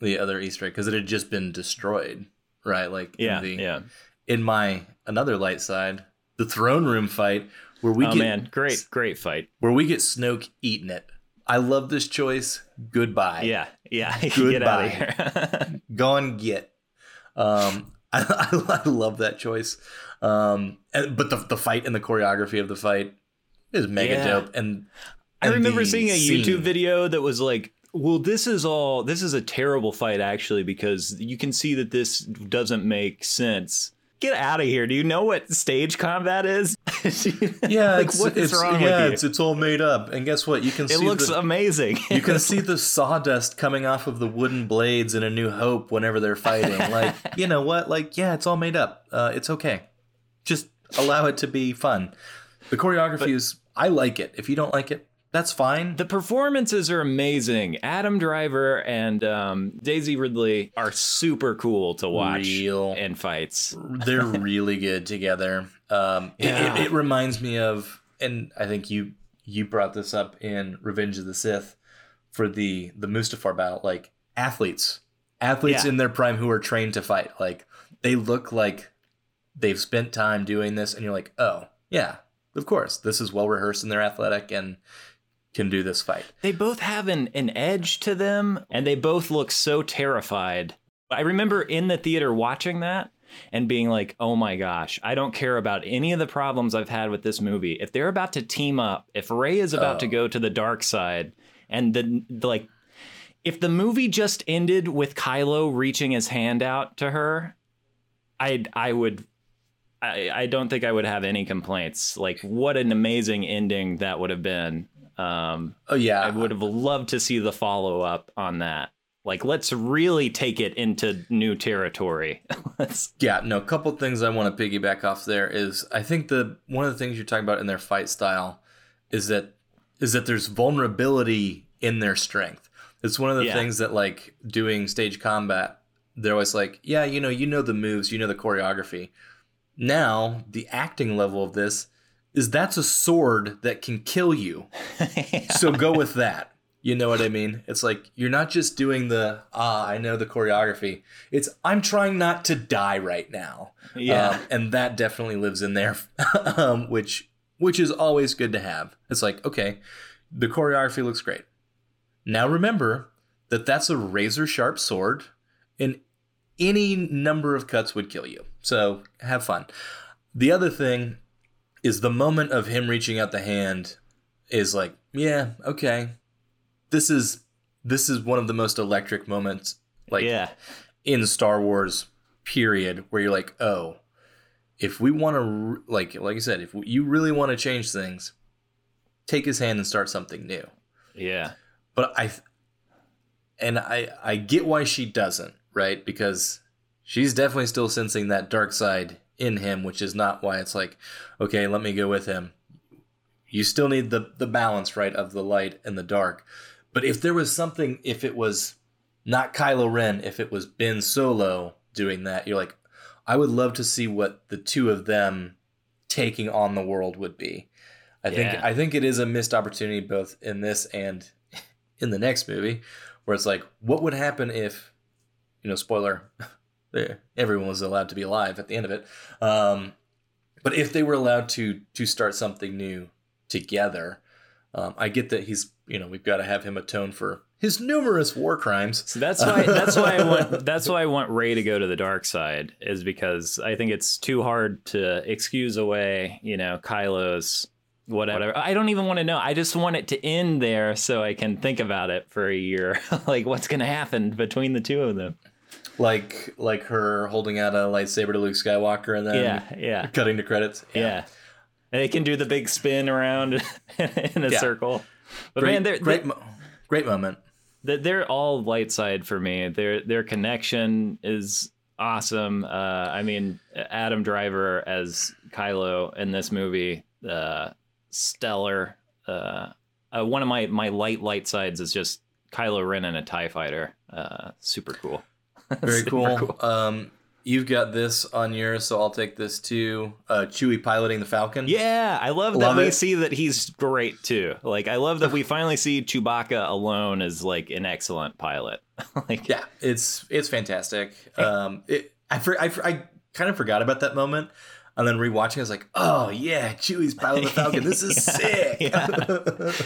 the other Easter egg because it had just been destroyed, right? Like in yeah the, yeah. in my another light side, the throne room fight where we oh get man, great, great fight. where we get Snoke eating it. I love this choice. Goodbye. Yeah, yeah. Get out of Goodbye. here. gone get. Um, I, I, I love that choice. Um, and, but the the fight and the choreography of the fight is mega Yeah. dope. And, I remember seeing a scene- YouTube video that was like, "Well, this is all. This is a terrible fight, actually, because you can see that this doesn't make sense." Get out of here! Do you know what stage combat is? Yeah, like it's, what is it's, wrong yeah, with you? it's it's all made up. And guess what? You can see it see looks the, amazing. you can see the sawdust coming off of the wooden blades in A New Hope whenever they're fighting. Like, you know what? Like, yeah, it's all made up. Uh, it's okay. Just allow it to be fun. The choreography is. I like it. If you don't like it, that's fine. The performances are amazing. Adam Driver and um, Daisy Ridley are super cool to watch Real. in fights. they're really good together. Um, it- it, it, reminds me of, and I think you you brought this up in Revenge of the Sith for the the Mustafar battle. Like athletes, athletes Yeah. in their prime who are trained to fight. Like they look like they've spent time doing this, and you're like, oh yeah, of course, this is well rehearsed and they're athletic and can do this fight. They both have an, an edge to them, and they both look so terrified. I remember in the theater watching that and being like, oh my gosh, I don't care about any of the problems I've had with this movie. If they're about to team up, if Rey is about to Oh. go to the dark side, and the, the like, if the movie just ended with Kylo reaching his hand out to her, I I would I, I don't think I would have any complaints. Like what an amazing ending that would have been. Um, Oh yeah, I would have loved to see the follow up on that. Like, let's really take it into new territory. Let's- Yeah, no, a couple things I want to piggyback off there is I think the one of the things you're talking about in their fight style is that is that there's vulnerability in their strength. It's one of the Yeah. things that like doing stage combat, they're always like, yeah, you know, you know the moves, you know the choreography. Now, the acting level of this is that's a sword that can kill you. So go with that. You know what I mean? It's like you're not just doing the ah, I know the choreography. It's I'm trying not to die right now. Yeah. Um, and that definitely lives in there, um, which which is always good to have. It's like okay, the choreography looks great. Now remember that that's a razor sharp sword, and any number of cuts would kill you. So have fun. The other thing is the moment of him reaching out the hand is like, yeah, okay. This is this is one of the most electric moments like yeah. in Star Wars period where you're like, "Oh, if we want to like like I said, if you really want to change things, take his hand and start something new." Yeah. But I and I I get why she doesn't, right? Because she's definitely still sensing that dark side in him, which is not why it's like, okay, let me go with him. You still need the the balance, right, of the light and the dark. But if there was something, if it was not Kylo Ren, if it was Ben Solo doing that, you're like, I would love to see what the two of them taking on the world would be. I think I think it is a missed opportunity both in this and in the next movie, where it's like, what would happen if, you know, spoiler, eh, everyone was allowed to be alive at the end of it. Um, but if they were allowed to to start something new together, um, I get that he's you know we've got to have him atone for his numerous war crimes. So that's why that's why I want that's why I want Rey to go to the dark side is because I think it's too hard to excuse away, you know, Kylo's whatever. I don't even want to know. I just want it to end there so I can think about it for a year. like what's going to happen between the two of them. Like like her holding out a lightsaber to Luke Skywalker and then Yeah, yeah. cutting to credits. Yeah. And they can do the big spin around in a Yeah. circle. But great, man, they're, great, mo- great moment. they're, they're all light side for me. Their their connection is awesome. Uh, I mean, Adam Driver as Kylo in this movie, uh, stellar. Uh, uh, one of my my light light sides is just Kylo Ren in a Tie Fighter. Uh, super cool. Very Super cool. Um, you've got this on yours, so I'll take this too. Uh, Chewie piloting the Falcon. Yeah, I love that Love we it. see that he's great too. Like, I love that we finally see Chewbacca alone as like an excellent pilot. like, Yeah, it's it's fantastic. Um, it, I, for, I, I kind of forgot about that moment, and then rewatching, I was like, oh yeah, Chewie's piloting the Falcon. This is sick. Yeah.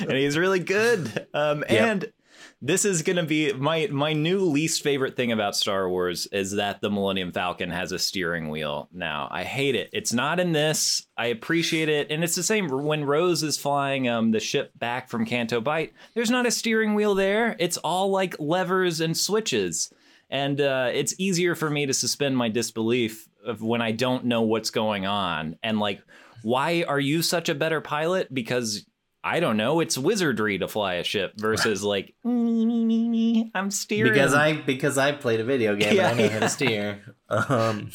and he's really good. Um, Yep. and this is gonna be my my new least favorite thing about Star Wars is that the Millennium Falcon has a steering wheel now. I hate it. It's not in this. I appreciate it, and it's the same when Rose is flying um the ship back from Canto Bight. There's not a steering wheel there. It's all like levers and switches, and uh, it's easier for me to suspend my disbelief of when I don't know what's going on and like. Why are you such a better pilot? Because I don't know. It's wizardry to fly a ship versus like "Nee, nee, nee, nee, I'm steering. because I because I played a video game Yeah, and I know how to steer. Um,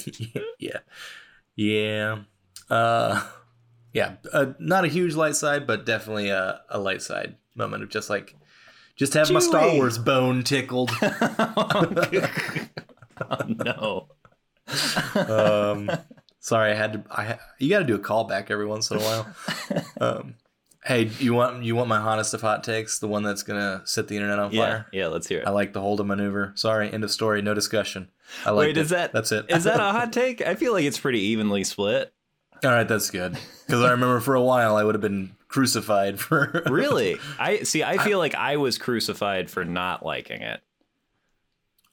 yeah, yeah, uh, yeah. Uh, not a huge light side, but definitely a, a light side moment of just like just have my Star Wars bone tickled. oh, no. um, sorry, I had to. I you got to do a callback every once in a while. Um, hey, you want you want my hottest of hot takes? The one that's gonna set the internet on Yeah, fire. yeah. Let's hear it. I like the Holdo maneuver. Sorry, end of story. No discussion. I like Wait, is that That's it. Is that a hot take? I feel like it's pretty evenly split. All right, that's good. Because I remember for a while I would have been crucified for. Really? I see. I feel like I was crucified for not liking it.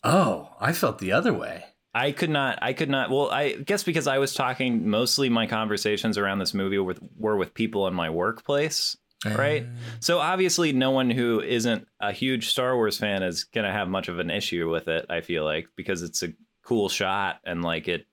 oh, I felt the other way. I could not. I could not. Well, I guess because I was talking mostly my conversations around this movie with were with people in my workplace, right? Ah. So obviously, no one who isn't a huge Star Wars fan is gonna have much of an issue with it. I feel like because it's a cool shot and like it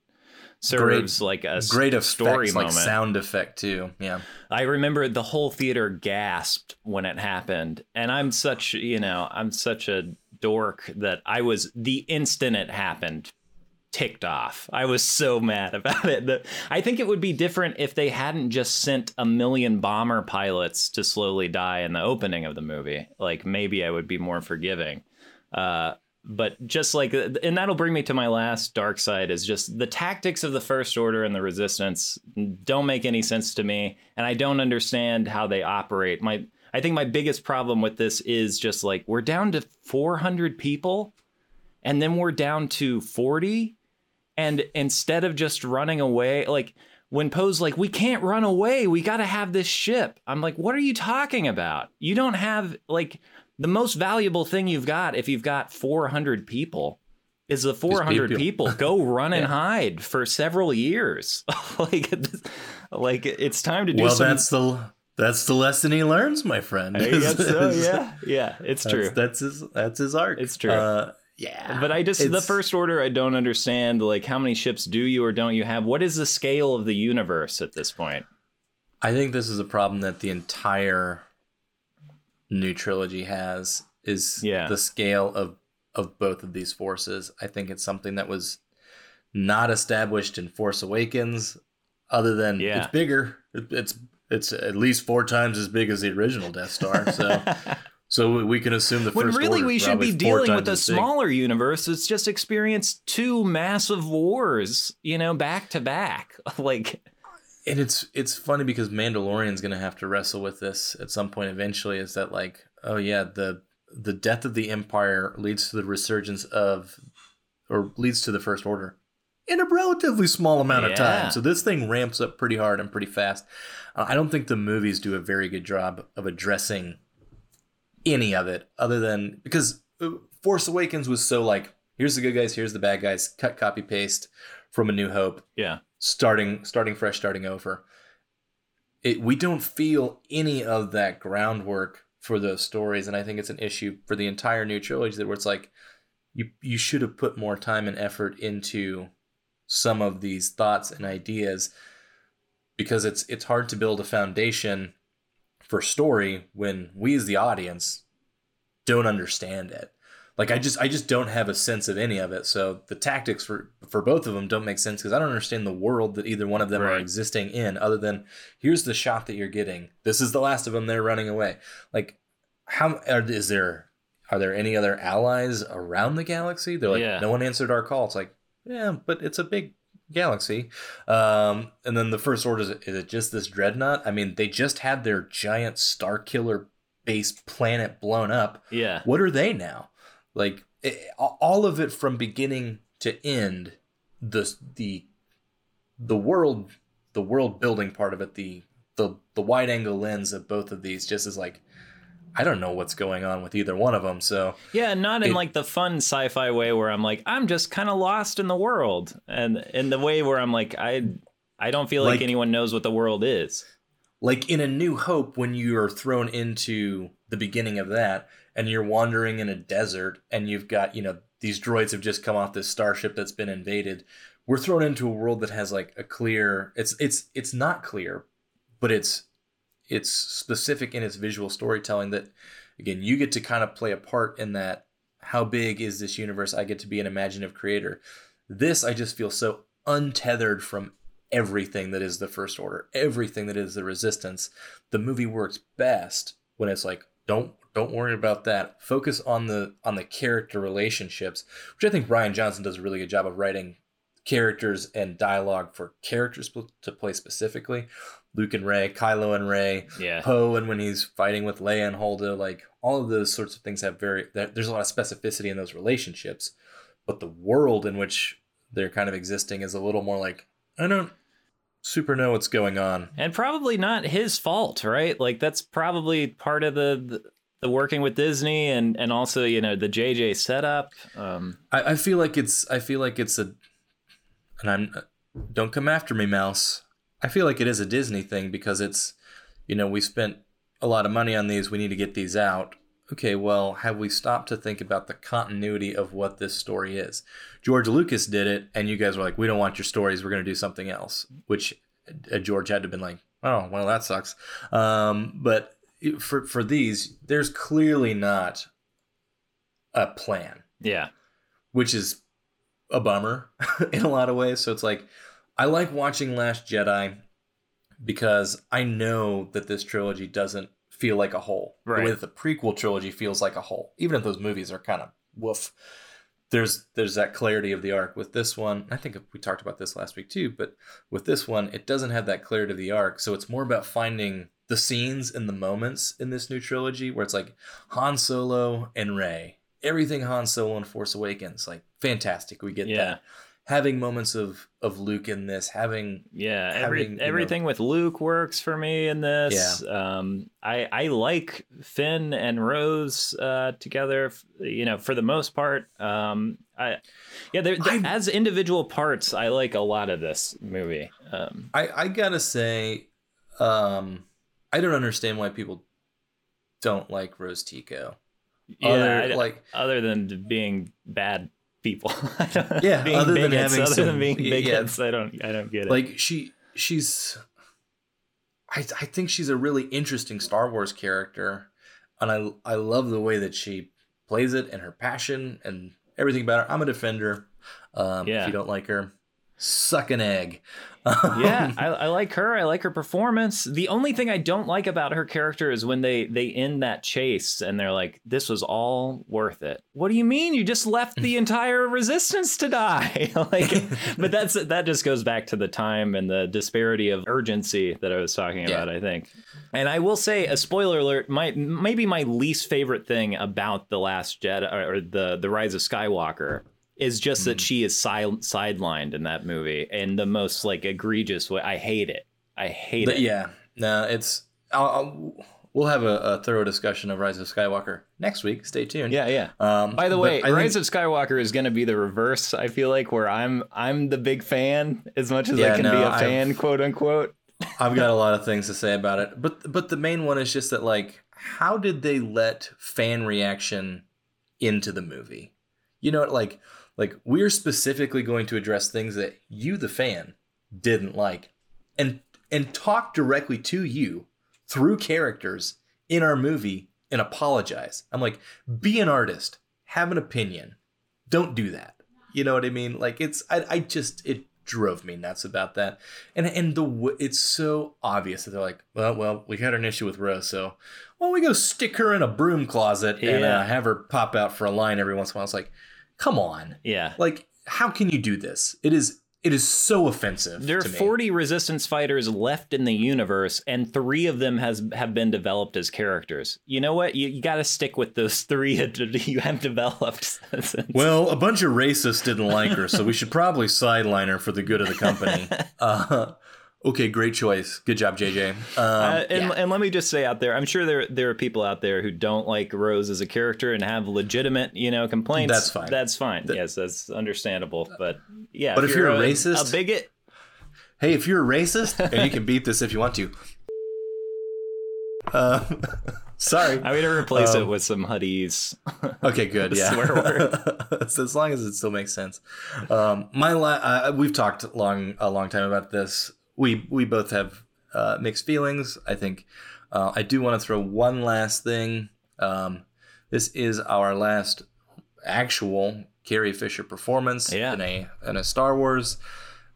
serves like a Great effects, story like moment. sound effect too. Yeah. I remember the whole theater gasped when it happened. And I'm such, you know, I'm such a dork that I was the instant it happened ticked off. I was so mad about it. I think it would be different if they hadn't just sent a million bomber pilots to slowly die in the opening of the movie. Like maybe I would be more forgiving. Uh, but just like, and that'll bring me to my last dark side is just the tactics of the First Order and the Resistance don't make any sense to me, and I don't understand how they operate. My I think my biggest problem with this is just like we're down to 400 people and then we're down to 40 and instead of just running away like when Poe's like, we can't run away. We got to have this ship. I'm like, what are you talking about? You don't have, like, the most valuable thing you've got if you've got 400 people is the 400 people. people. Go run and hide for several years. like, like it's time to do well, some... that's the that's the lesson he learns, my friend. So, yeah, yeah, it's that's, true. That's his that's his arc. It's true. Uh, yeah. But I just it's... the first order I don't understand like how many ships do you or don't you have? What is the scale of the universe at this point? I think this is a problem that the entire new trilogy has is yeah. the scale of of both of these forces. I think it's something that was not established in Force Awakens other than yeah. it's bigger. it's it's at least four times as big as the original Death Star. So So we can assume the when really we should be dealing with a smaller universe that's just experienced two massive wars, you know, back to back. like, and it's it's funny because Mandalorian's going to have to wrestle with this at some point eventually. Is that like, oh yeah, the the death of the Empire leads to the resurgence of, or leads to the First Order, in a relatively small amount yeah. of time. So this thing ramps up pretty hard and pretty fast. Uh, I don't think the movies do a very good job of addressing any of it other than because uh, Force Awakens was so like here's the good guys, here's the bad guys, cut copy paste from A New Hope. Yeah. Starting starting fresh, starting over. It we don't feel any of that groundwork for those stories and I think it's an issue for the entire new trilogy that where it's like you you should have put more time and effort into some of these thoughts and ideas because it's it's hard to build a foundation for story when we as the audience don't understand it. Like I just I just don't have a sense of any of it. So the tactics for for both of them don't make sense because I don't understand the world that either one of them right. are existing in other than here's the shot that you're getting. This is the last of them they're running away. Like how are, is there are there any other allies around the galaxy? They're like yeah. no one answered our call. It's like yeah, but it's a big galaxy. Um, and then the first order is, is it just this dreadnought? I mean, they just had their giant star killer base planet blown up. Yeah. What are they now? Like it, all of it from beginning to end, the the the world the world building part of it, the the the wide angle lens of both of these just is like I don't know what's going on with either one of them. So yeah, not in it, like the fun sci-fi way where I'm like I'm just kind of lost in the world, and in the way where I'm like I I don't feel like, like anyone knows what the world is. Like in A New Hope, when you are thrown into the beginning of that, and you're wandering in a desert, and you've got you know these droids have just come off this starship that's been invaded. We're thrown into a world that has like a clear. It's it's it's not clear, but it's it's specific in its visual storytelling that again you get to kind of play a part in that how big is this universe? I get to be an imaginative creator. This i just feel so untethered from everything that is the first order everything that is the resistance. The movie works best when it's like don't don't worry about that. Focus on the on the character relationships which i think rian johnson does a really good job of writing characters and dialogue for characters to play specifically Luke and Rey, Kylo and Rey, yeah. Poe, and when he's fighting with Leia and Holdo, like all of those sorts of things have very there's a lot of specificity in those relationships, but the world in which they're kind of existing is a little more like I don't super know what's going on, and probably not his fault, right? Like that's probably part of the, the the working with Disney and and also you know the JJ setup. Um, I, I feel like it's I feel like it's a, and I'm don't come after me, Mouse. I feel like it is a Disney thing because it's, you know, we spent a lot of money on these. We need to get these out. Okay, well, have we stopped to think about the continuity of what this story is? George Lucas did it, and you guys were like, "We don't want your stories. We're going to do something else." Which uh, George had to have been like, "Oh, well, that sucks." Um, but for for these, there's clearly not a plan. Yeah, which is a bummer in a lot of ways. So it's like I like watching Last Jedi because I know that this trilogy doesn't feel like a whole. Right. The way that the prequel trilogy feels like a whole, even if those movies are kind of woof. there's there's that clarity of the arc with this one. I think we talked about this last week too, but with this one, it doesn't have that clarity of the arc. So it's more about finding the scenes and the moments in this new trilogy where it's like Han Solo and Rey. Everything Han Solo and Force Awakens, like fantastic. We get Yeah. that. Having moments of of Luke in this, having Yeah, every, having, you know- everything with Luke works for me in this. Um, I I like Finn and Rose uh, together. You know, for the most part. Um, I yeah, they're, they're- as individual parts, I like a lot of this movie. Um, I, I gotta say, um, I don't understand why people don't like Rose Tico. yeah, Other, I- like other than being bad people. Yeah, being other than bigots, having other some- than being yeah. bigots, I don't I don't get it. like she she's I I think she's a really interesting Star Wars character, and I I love the way that she plays it and her passion and everything about her. I'm a defender. Um, Yeah. If you don't like her, suck an egg. yeah, I, I like her. I like her performance. The only thing I don't like about her character is when they they end that chase and they're like, "This was all worth it." What do you mean? You just left the entire resistance to die? like, but that's that just goes back to the time and the disparity of urgency that I was talking Yeah. about. I think, and I will say a spoiler alert. My maybe my least favorite thing about the Last Jedi or, or the the Rise of Skywalker is just that she is sil- sidelined in that movie in the most like egregious way. I hate it. I hate But it. yeah, no, it's. I'll, I'll, we'll have a, a thorough discussion of Rise of Skywalker next week. Stay tuned. Yeah, yeah. Um, By the way, I think- Rise of Skywalker is going to be the reverse. I feel like where I'm I'm the big fan as much as I can no, be a I've- fan, quote unquote. I've got a lot of things to say about it, but but the main one is just that like, how did they let fan reaction into the movie? You know, like like we're specifically going to address things that you, the fan, didn't like, and and talk directly to you through characters in our movie and apologize. I'm like, be an artist, have an opinion, don't do that. You know what I mean? Like it's I I just it drove me nuts about that. And and the it's so obvious that they're like, well, well, we had an issue with Rose, so well, we go stick her in a broom closet and uh, have her pop out for a line every once in a while. It's like, come on, Yeah. like how can you do this? It is it is so offensive. There are to me. 40 resistance fighters left in the universe, and three of them has have been developed as characters. You know what? You, you got to stick with those three that you have developed. Well, a bunch of racists didn't like her, so we should probably sideline her for the good of the company. Uh, okay, great choice. Good job, JJ. Um, Uh, and, yeah. and let me just say out there, I'm sure there there are people out there who don't like Rose as a character and have legitimate, you know, complaints. That's fine. That's fine. yes, that's understandable. But yeah, But if you're a a racist- a bigot, Hey, if you're a racist, and you can beat this if you want to. Uh, sorry. I'm gonna replace it Um, with some hoodies. Okay, good. Yeah. Swear word. So as long as it still makes sense. Um, my la- uh, we've talked long a long time about this. We we both have uh, mixed feelings. I think uh, I do want to throw one last thing. Um, this is our last actual Carrie Fisher performance Yeah. in a in a Star Wars.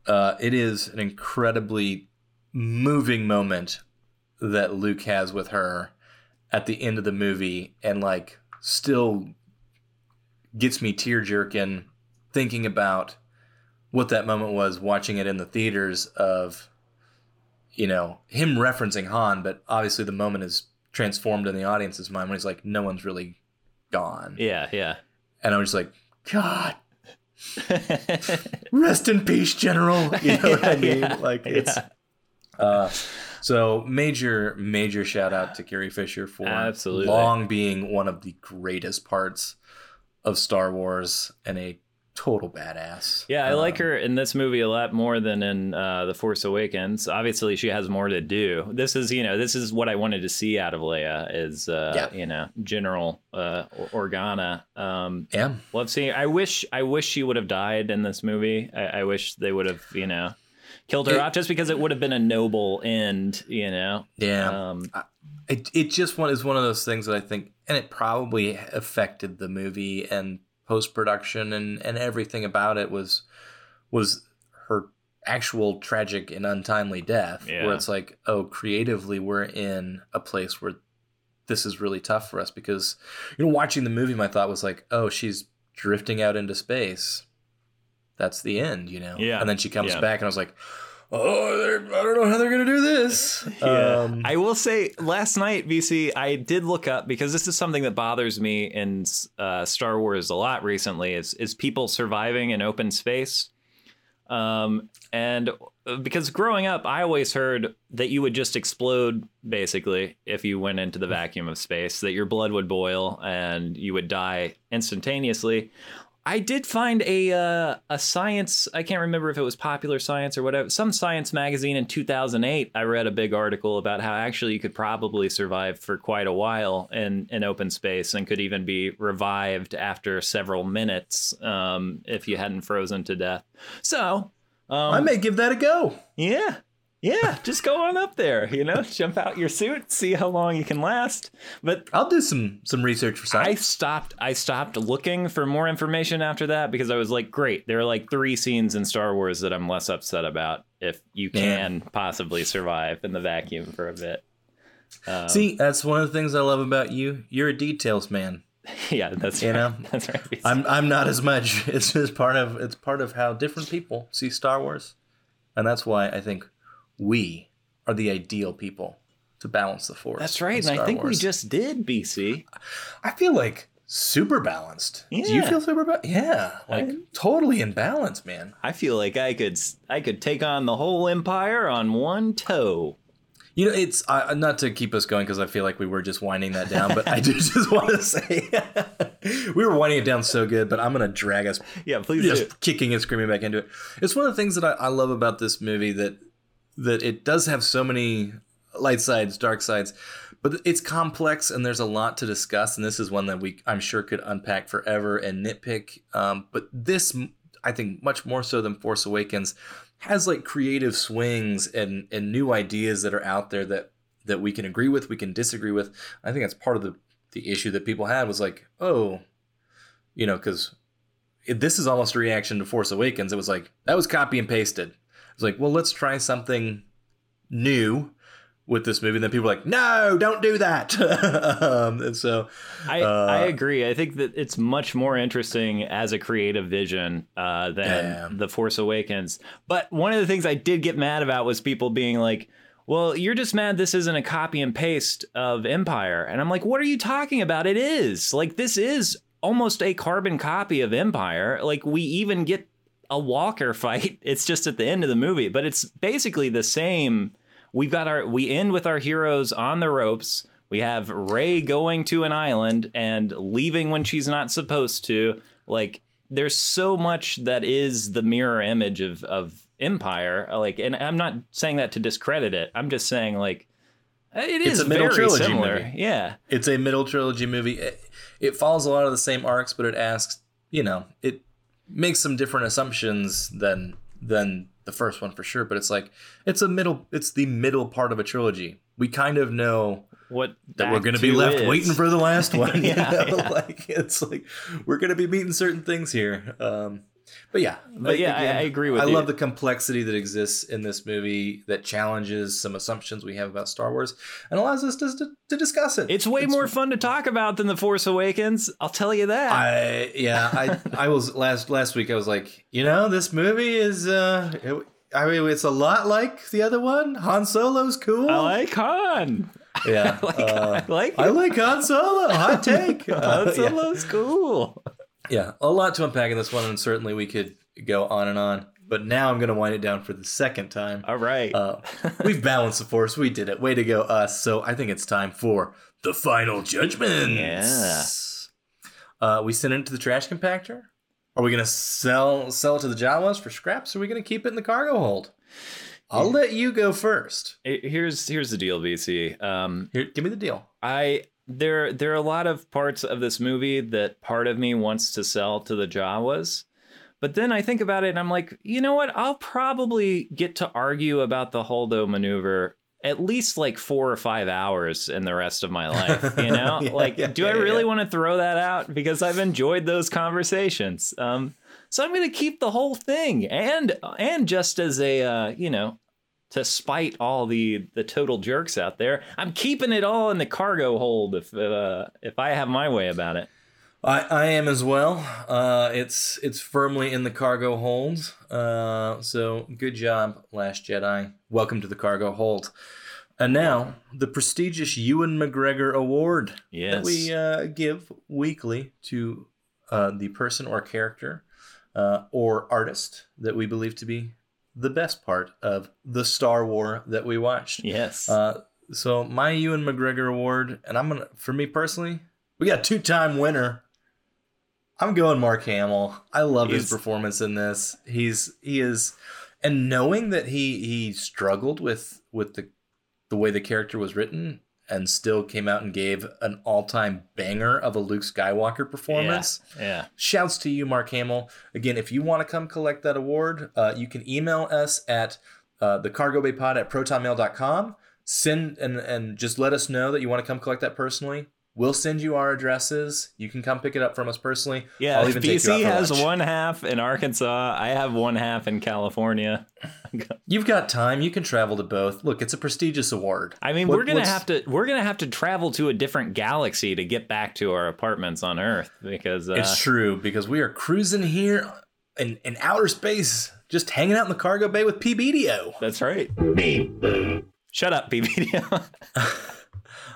Uh, it is an incredibly moving moment that Luke has with her at the end of the movie, and like still gets me tear jerking thinking about what that moment was watching it in the theaters of you know him referencing Han but obviously the moment is transformed in the audience's mind when he's like no one's really gone yeah, yeah. and I'm just like god rest in peace general you know what I mean Yeah, like it's yeah. uh so major major shout out to Carrie Fisher for Absolutely. long being one of the greatest parts of Star Wars and a total badass. Yeah, I like Um, her in this movie a lot more than in uh, The Force Awakens. Obviously, she has more to do. This is, you know, this is what I wanted to see out of Leia is, uh, Yeah. you know, General uh, Organa. Um, Yeah. love seeing. I wish, I wish she would have died in this movie. I, I wish they would have, you know, killed her It- off just because it would have been a noble end. You know. Yeah. Um, it it just one is one of those things that I think, and it probably affected the movie and post production and and everything about it was was her actual tragic and untimely death. Yeah. Where it's like, oh, creatively, we're in a place where this is really tough for us because you know watching the movie, my thought was like, oh, she's drifting out into space, that's the end, you know. Yeah. And then she comes Yeah. back, and I was like, oh, they're- I don't know how they're gonna do this. Um, I will say, last night, VC, I did look up because this is something that bothers me in uh, Star Wars a lot recently. Is is people surviving in open space? Um, and uh, because growing up, I always heard that you would just explode basically if you went into the vacuum of space, that your blood would boil and you would die instantaneously. I did find a uh, a science. I can't remember if it was Popular Science or whatever. Some science magazine in 2008. I read a big article about how actually you could probably survive for quite a while in in open space and could even be revived after several minutes um, if you hadn't frozen to death. So. Um, I may give that a go. yeah. Yeah, just go on up there, you know, jump out your suit, see how long you can last. But I'll do some some research for science. I stopped I stopped looking for more information after that because I was like, great, there are like three scenes in Star Wars that I'm less upset about if you Yeah. can possibly survive in the vacuum for a bit. Um, See, that's one of the things I love about you. You're a details man. yeah, that's you right. know, that's right. I'm I'm not as much. It's just part of it's part of how different people see Star Wars, and that's why I think we are the ideal people to balance the force. that's right, and I think we just did BC. I feel like super balanced. Do you Yeah. feel super balanced? Yeah, like I- totally in balance, man. I feel like I could I could take on the whole empire on one toe. You know, it's uh, not to keep us going because I feel like we were just winding that down, but I do just want to say we were winding it down so good, but I'm gonna drag us Yeah, please do. just kicking and screaming back into it. It's one of the things that I, I love about this movie that that it does have so many light sides, dark sides, but it's complex and there's a lot to discuss. And this is one that we I'm sure could unpack forever and nitpick. Um, but this, I think, much more so than Force Awakens, has like creative swings and and new ideas that are out there that that we can agree with, we can disagree with. I think that's part of the the issue that people had was like, oh, you know, because this is almost a reaction to Force Awakens. It was like that was copy and pasted. It's like, well, let's try something new with this movie. And then people are like, no, don't do that. um, and so, I, Uh, I agree. I think that it's much more interesting as a creative vision uh, than Yeah. The Force Awakens. But one of the things I did get mad about was people being like, well, you're just mad this isn't a copy and paste of Empire. And I'm like, what are you talking about? It is. Like, this is almost a carbon copy of Empire. Like, we even get a Walker fight. It's just at the end of the movie, but it's basically the same. We've got our, we end with our heroes on the ropes. We have Rey going to an island and leaving when she's not supposed to. Like, there's so much that is the mirror image of, of Empire. Like, and I'm not saying that to discredit it. I'm just saying, like, it It's a middle very trilogy similar. movie. Yeah. it's a middle trilogy movie. It, it follows a lot of the same arcs, but it asks, you know, it makes some different assumptions than than the first one for sure. But it's like it's a middle. It's the middle part of a trilogy. We kind of know What that we're going to be left is. waiting for the last one. you Yeah, know? yeah. Like it's like we're going to be meeting certain things here. Um, but yeah, But yeah, I- I agree with you. I you. love the complexity that exists in this movie that challenges some assumptions we have about Star Wars and allows us to, to, to discuss it. It's way more fun to talk about than The Force Awakens. I'll tell you that. I yeah, I I was last last week. I was like, you know, this movie is. uh it, I mean, it's a lot like the other one. Han Solo's cool. I like Han. yeah, I like, uh, I like I like Han Solo. Hot take. Uh, Han yeah. Solo's cool. Yeah, a lot to unpack in this one, and certainly we could go on and on. But now I'm going to wind it down for the second time. All right. Uh, we've balanced the force. We did it. Way to go, us. So I think it's time for the final judgment. Yeah. Uh, we send it to the trash compactor. Are we going to sell sell it to the Jawas for scraps? Or are we going to keep it in the cargo hold? I'll let you go first. Here- here's here's the deal, BC. Um, Here, give me the deal. I there there are a lot of parts of this movie that part of me wants to sell to the Jawas. But then I think about it and I'm like, you know what? I'll probably get to argue about the Holdo maneuver at least like four or five hours in the rest of my life. You know? Yeah, like, yeah, do I really yeah. want to throw that out? Because I've enjoyed those conversations. Um, so I'm gonna keep the whole thing. And and just as a uh, you know, to spite all the the total jerks out there. I'm keeping it all in the cargo hold if uh, if I have my way about it. I, I am as well. Uh, it's it's firmly in the cargo hold. Uh, so good job, Last Jedi. Welcome to the cargo hold. And now the prestigious Ewan McGregor Award that we uh, give weekly to uh, the person or character uh, or artist that we believe to be the best part of the Star War that we watched. Yes. Uh, so my Ewan McGregor Award, and I'm gonna, for me personally, we got two-time winner. I'm going Mark Hamill. I love his performance in this. He's he is, and knowing that he he struggled with with the the way the character was written, and still came out and gave an all-time banger of a Luke Skywalker performance. yeah. Shouts to you, Mark Hamill. Again, if you want to come collect that award, uh, you can email us at uh, the cargo bay pod at protonmail.com. Send and, and just let us know that you want to come collect that personally. We'll send you our addresses. You can come pick it up from us personally. Yeah, I'll even take you out BC for has lunch. one half in Arkansas. I have one half in California. You've got time. You can travel to both. Look, it's a prestigious award. I mean, What- we're gonna what's- have to we're gonna have to travel to a different galaxy to get back to our apartments on Earth because uh, It's true because we are cruising here in, in outer space, just hanging out in the cargo bay with PBDO. that's right. Shut up, BBDO.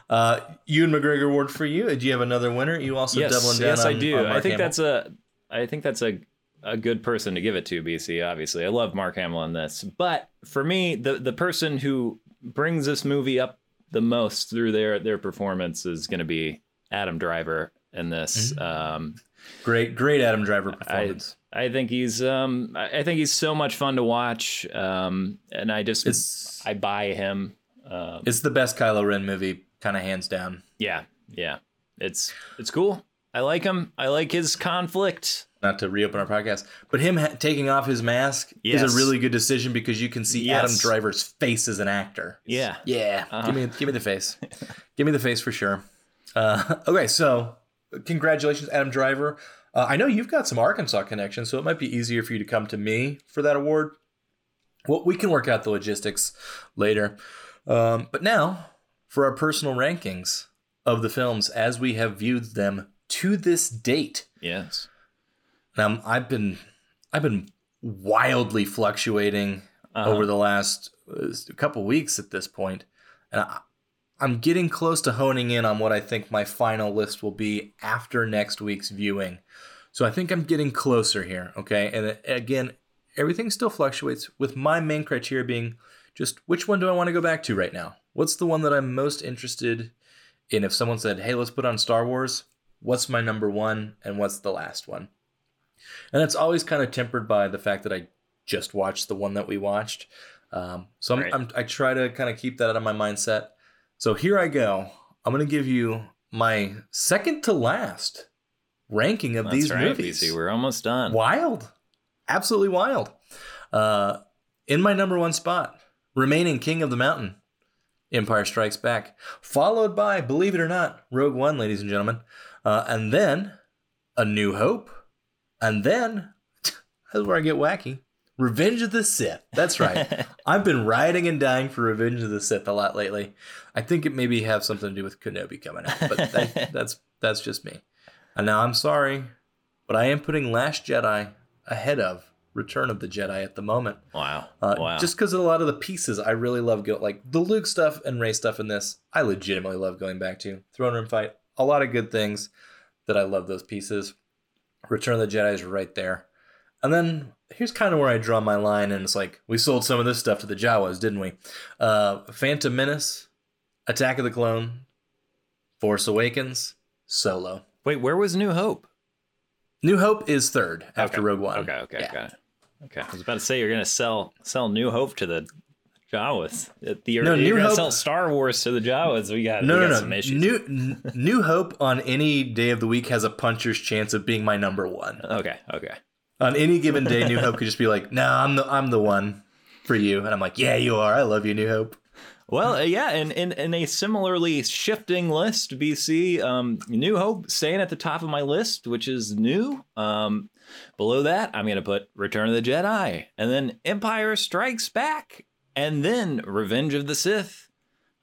Uh, Ewan McGregor Award for you. Do you have another winner? You also yes, doubling down yes, I do. on I think Hamill? that's a I think that's a a good person to give it to. BC, obviously, I love Mark Hamill in this, but for me, the the person who brings this movie up the most through their their performance is going to be Adam Driver in this. Mm-hmm. Um, great, great Adam Driver performance. I think he's um I I think he's so much fun to watch. Um and I just it's I buy him. Um it's the best Kylo Ren movie, kind of hands down. yeah, yeah. It's it's cool. I like him. I like his conflict. Not to reopen our podcast, but him ha- taking off his mask is a really good decision because you can see Yes. Adam Driver's face as an actor. Yeah. Yeah, Uh-huh. give me give me the face, give me the face for sure. Uh, okay, so congratulations, Adam Driver. Uh, I know you've got some Arkansas connections, so it might be easier for you to come to me for that award. Well, we can work out the logistics later. Um, but now, for our personal rankings of the films as we have viewed them to this date. Yes. Now, I've been I've been wildly fluctuating Uh-huh. over the last uh, couple weeks at this point, and I, I'm getting close to honing in on what I think my final list will be after next week's viewing. So I think I'm getting closer here. Okay, and uh, again, everything still fluctuates. With my main criteria being just which one do I want to go back to right now? What's the one that I'm most interested in? If someone said, "Hey, let's put on Star Wars," what's my number one, and what's the last one? And it's always kind of tempered by the fact that I just watched the one that we watched. Um, so I'm, Right. I'm, I try to kind of keep that out of my mindset. So here I go. I'm going to give you my second to last ranking of That's these right, movies. BC. We're almost done. Wild. Absolutely wild. Uh, in my number one spot, remaining King of the Mountain, Empire Strikes Back, followed by, believe it or not, Rogue One, ladies and gentlemen, uh, and then A New Hope, and then, that's where I get wacky, Revenge of the Sith. That's right. I've been riding and dying for Revenge of the Sith a lot lately. I think it maybe have something to do with Kenobi coming out, but that, that's that's just me. And now I'm sorry, but I am putting Last Jedi ahead of Return of the Jedi at the moment. Wow. Uh, wow. Just because of a lot of the pieces I really love, go- like the Luke stuff and Rey stuff in this, I legitimately love going back to. Throne Room Fight, a lot of good things that I love those pieces. Return of the Jedi is right there. And then here's kind of where I draw my line, and it's like, we sold some of this stuff to the Jawas, didn't we? Uh, Phantom Menace, Attack of the Clone, Force Awakens, Solo. Wait, where was New Hope? New Hope is third after Okay. Rogue One. Okay, okay, Yeah. got it. Okay. I was about to say you're gonna sell sell New Hope to the Jawas. The, No, you're New gonna Hope- sell Star Wars to the Jawas. We got No, we no, got no. some issues. New New Hope on any day of the week has a puncher's chance of being my number one. Okay, okay. On any given day, New Hope could just be like, "No, I'm the I'm the one for you," and I'm like, "Yeah, you are. I love you, New Hope." Well, uh, yeah, and in, in a similarly shifting list, BC, um, New Hope staying at the top of my list, which is new. Um, below that, I'm going to put Return of the Jedi, and then Empire Strikes Back, and then Revenge of the Sith.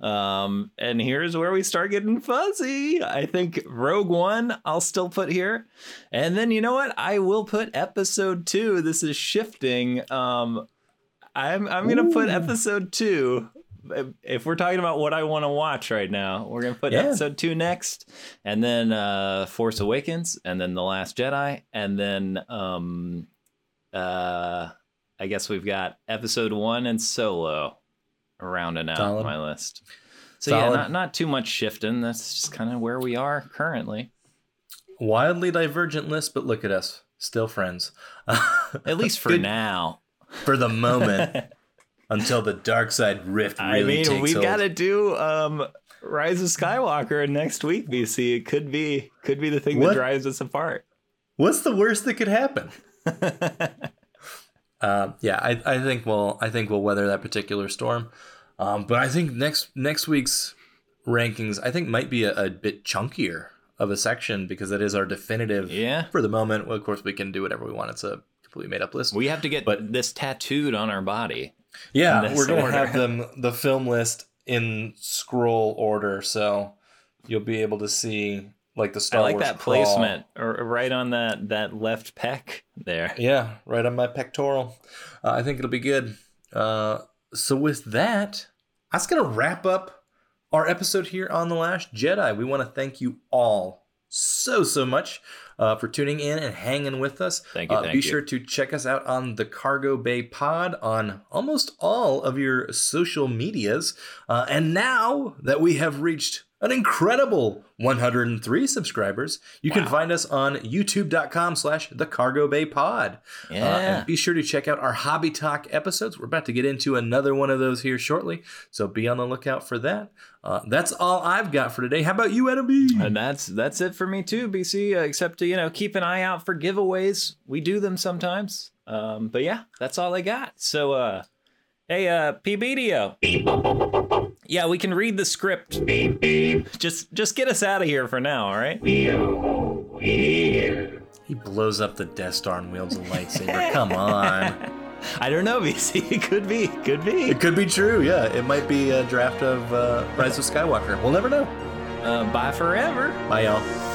Um, and here's where we start getting fuzzy. I think Rogue One I'll still put here. And then you know what? I will put episode two. This is shifting. Um I'm I'm gonna put episode two. If we're talking about what I want to watch right now, we're gonna put Yeah. episode two next, and then uh Force Awakens, and then The Last Jedi, and then um uh I guess we've got episode one and Solo rounding out Solid. my list. So yeah, not not too much shifting. That's just kind of where we are currently. Wildly divergent list, but look at us, still friends. At least for Good- now. for the moment, until the dark side rift really I mean, takes we've got to do um Rise of Skywalker next week, BC. It could be could be the thing What? that drives us apart. What's the worst that could happen? Uh, yeah, I, I think we'll I think we'll weather that particular storm. Um, but I think next next week's rankings I think might be a, a bit chunkier of a section because that is our definitive Yeah. for the moment. Well, of course, we can do whatever we want. It's a completely made up list. We have to get But- this tattooed on our body. Yeah, we're gonna order. have them the film list in scroll order, so you'll be able to see like the Star I like Wars that crawl. placement, or or right on that that left pec there. Yeah, right on my pectoral. Uh, I think it'll be good. Uh, so with that, that's gonna wrap up our episode here on the Last Jedi. We want to thank you all so so much uh, for tuning in and hanging with us. Thank you, Uh, thank be you. sure to check us out on the Cargo Bay Pod on almost all of your social medias. Uh, and now that we have reached an incredible 103 subscribers, you can find us on youtube.com slash the Cargo Bay Pod. Uh, Yeah. and be sure to check out our Hobby Talk episodes. We're about to get into another one of those here shortly, so be on the lookout for that. Uh, that's all I've got for today. How about you, Enemy? And that's that's it for me too, BC. Uh, except to you know keep an eye out for giveaways. We do them sometimes. Um, but yeah, that's all I got. So uh, hey uh, PBDO. Yeah, we can read the script. Just just get us out of here for now. All right. He blows up the Death Star and wields a lightsaber. Come on. I don't know, BC. It could be. Could be. It could be true, yeah. It might be a draft of uh, Rise of Skywalker. We'll never know. Uh, bye forever. Bye, y'all.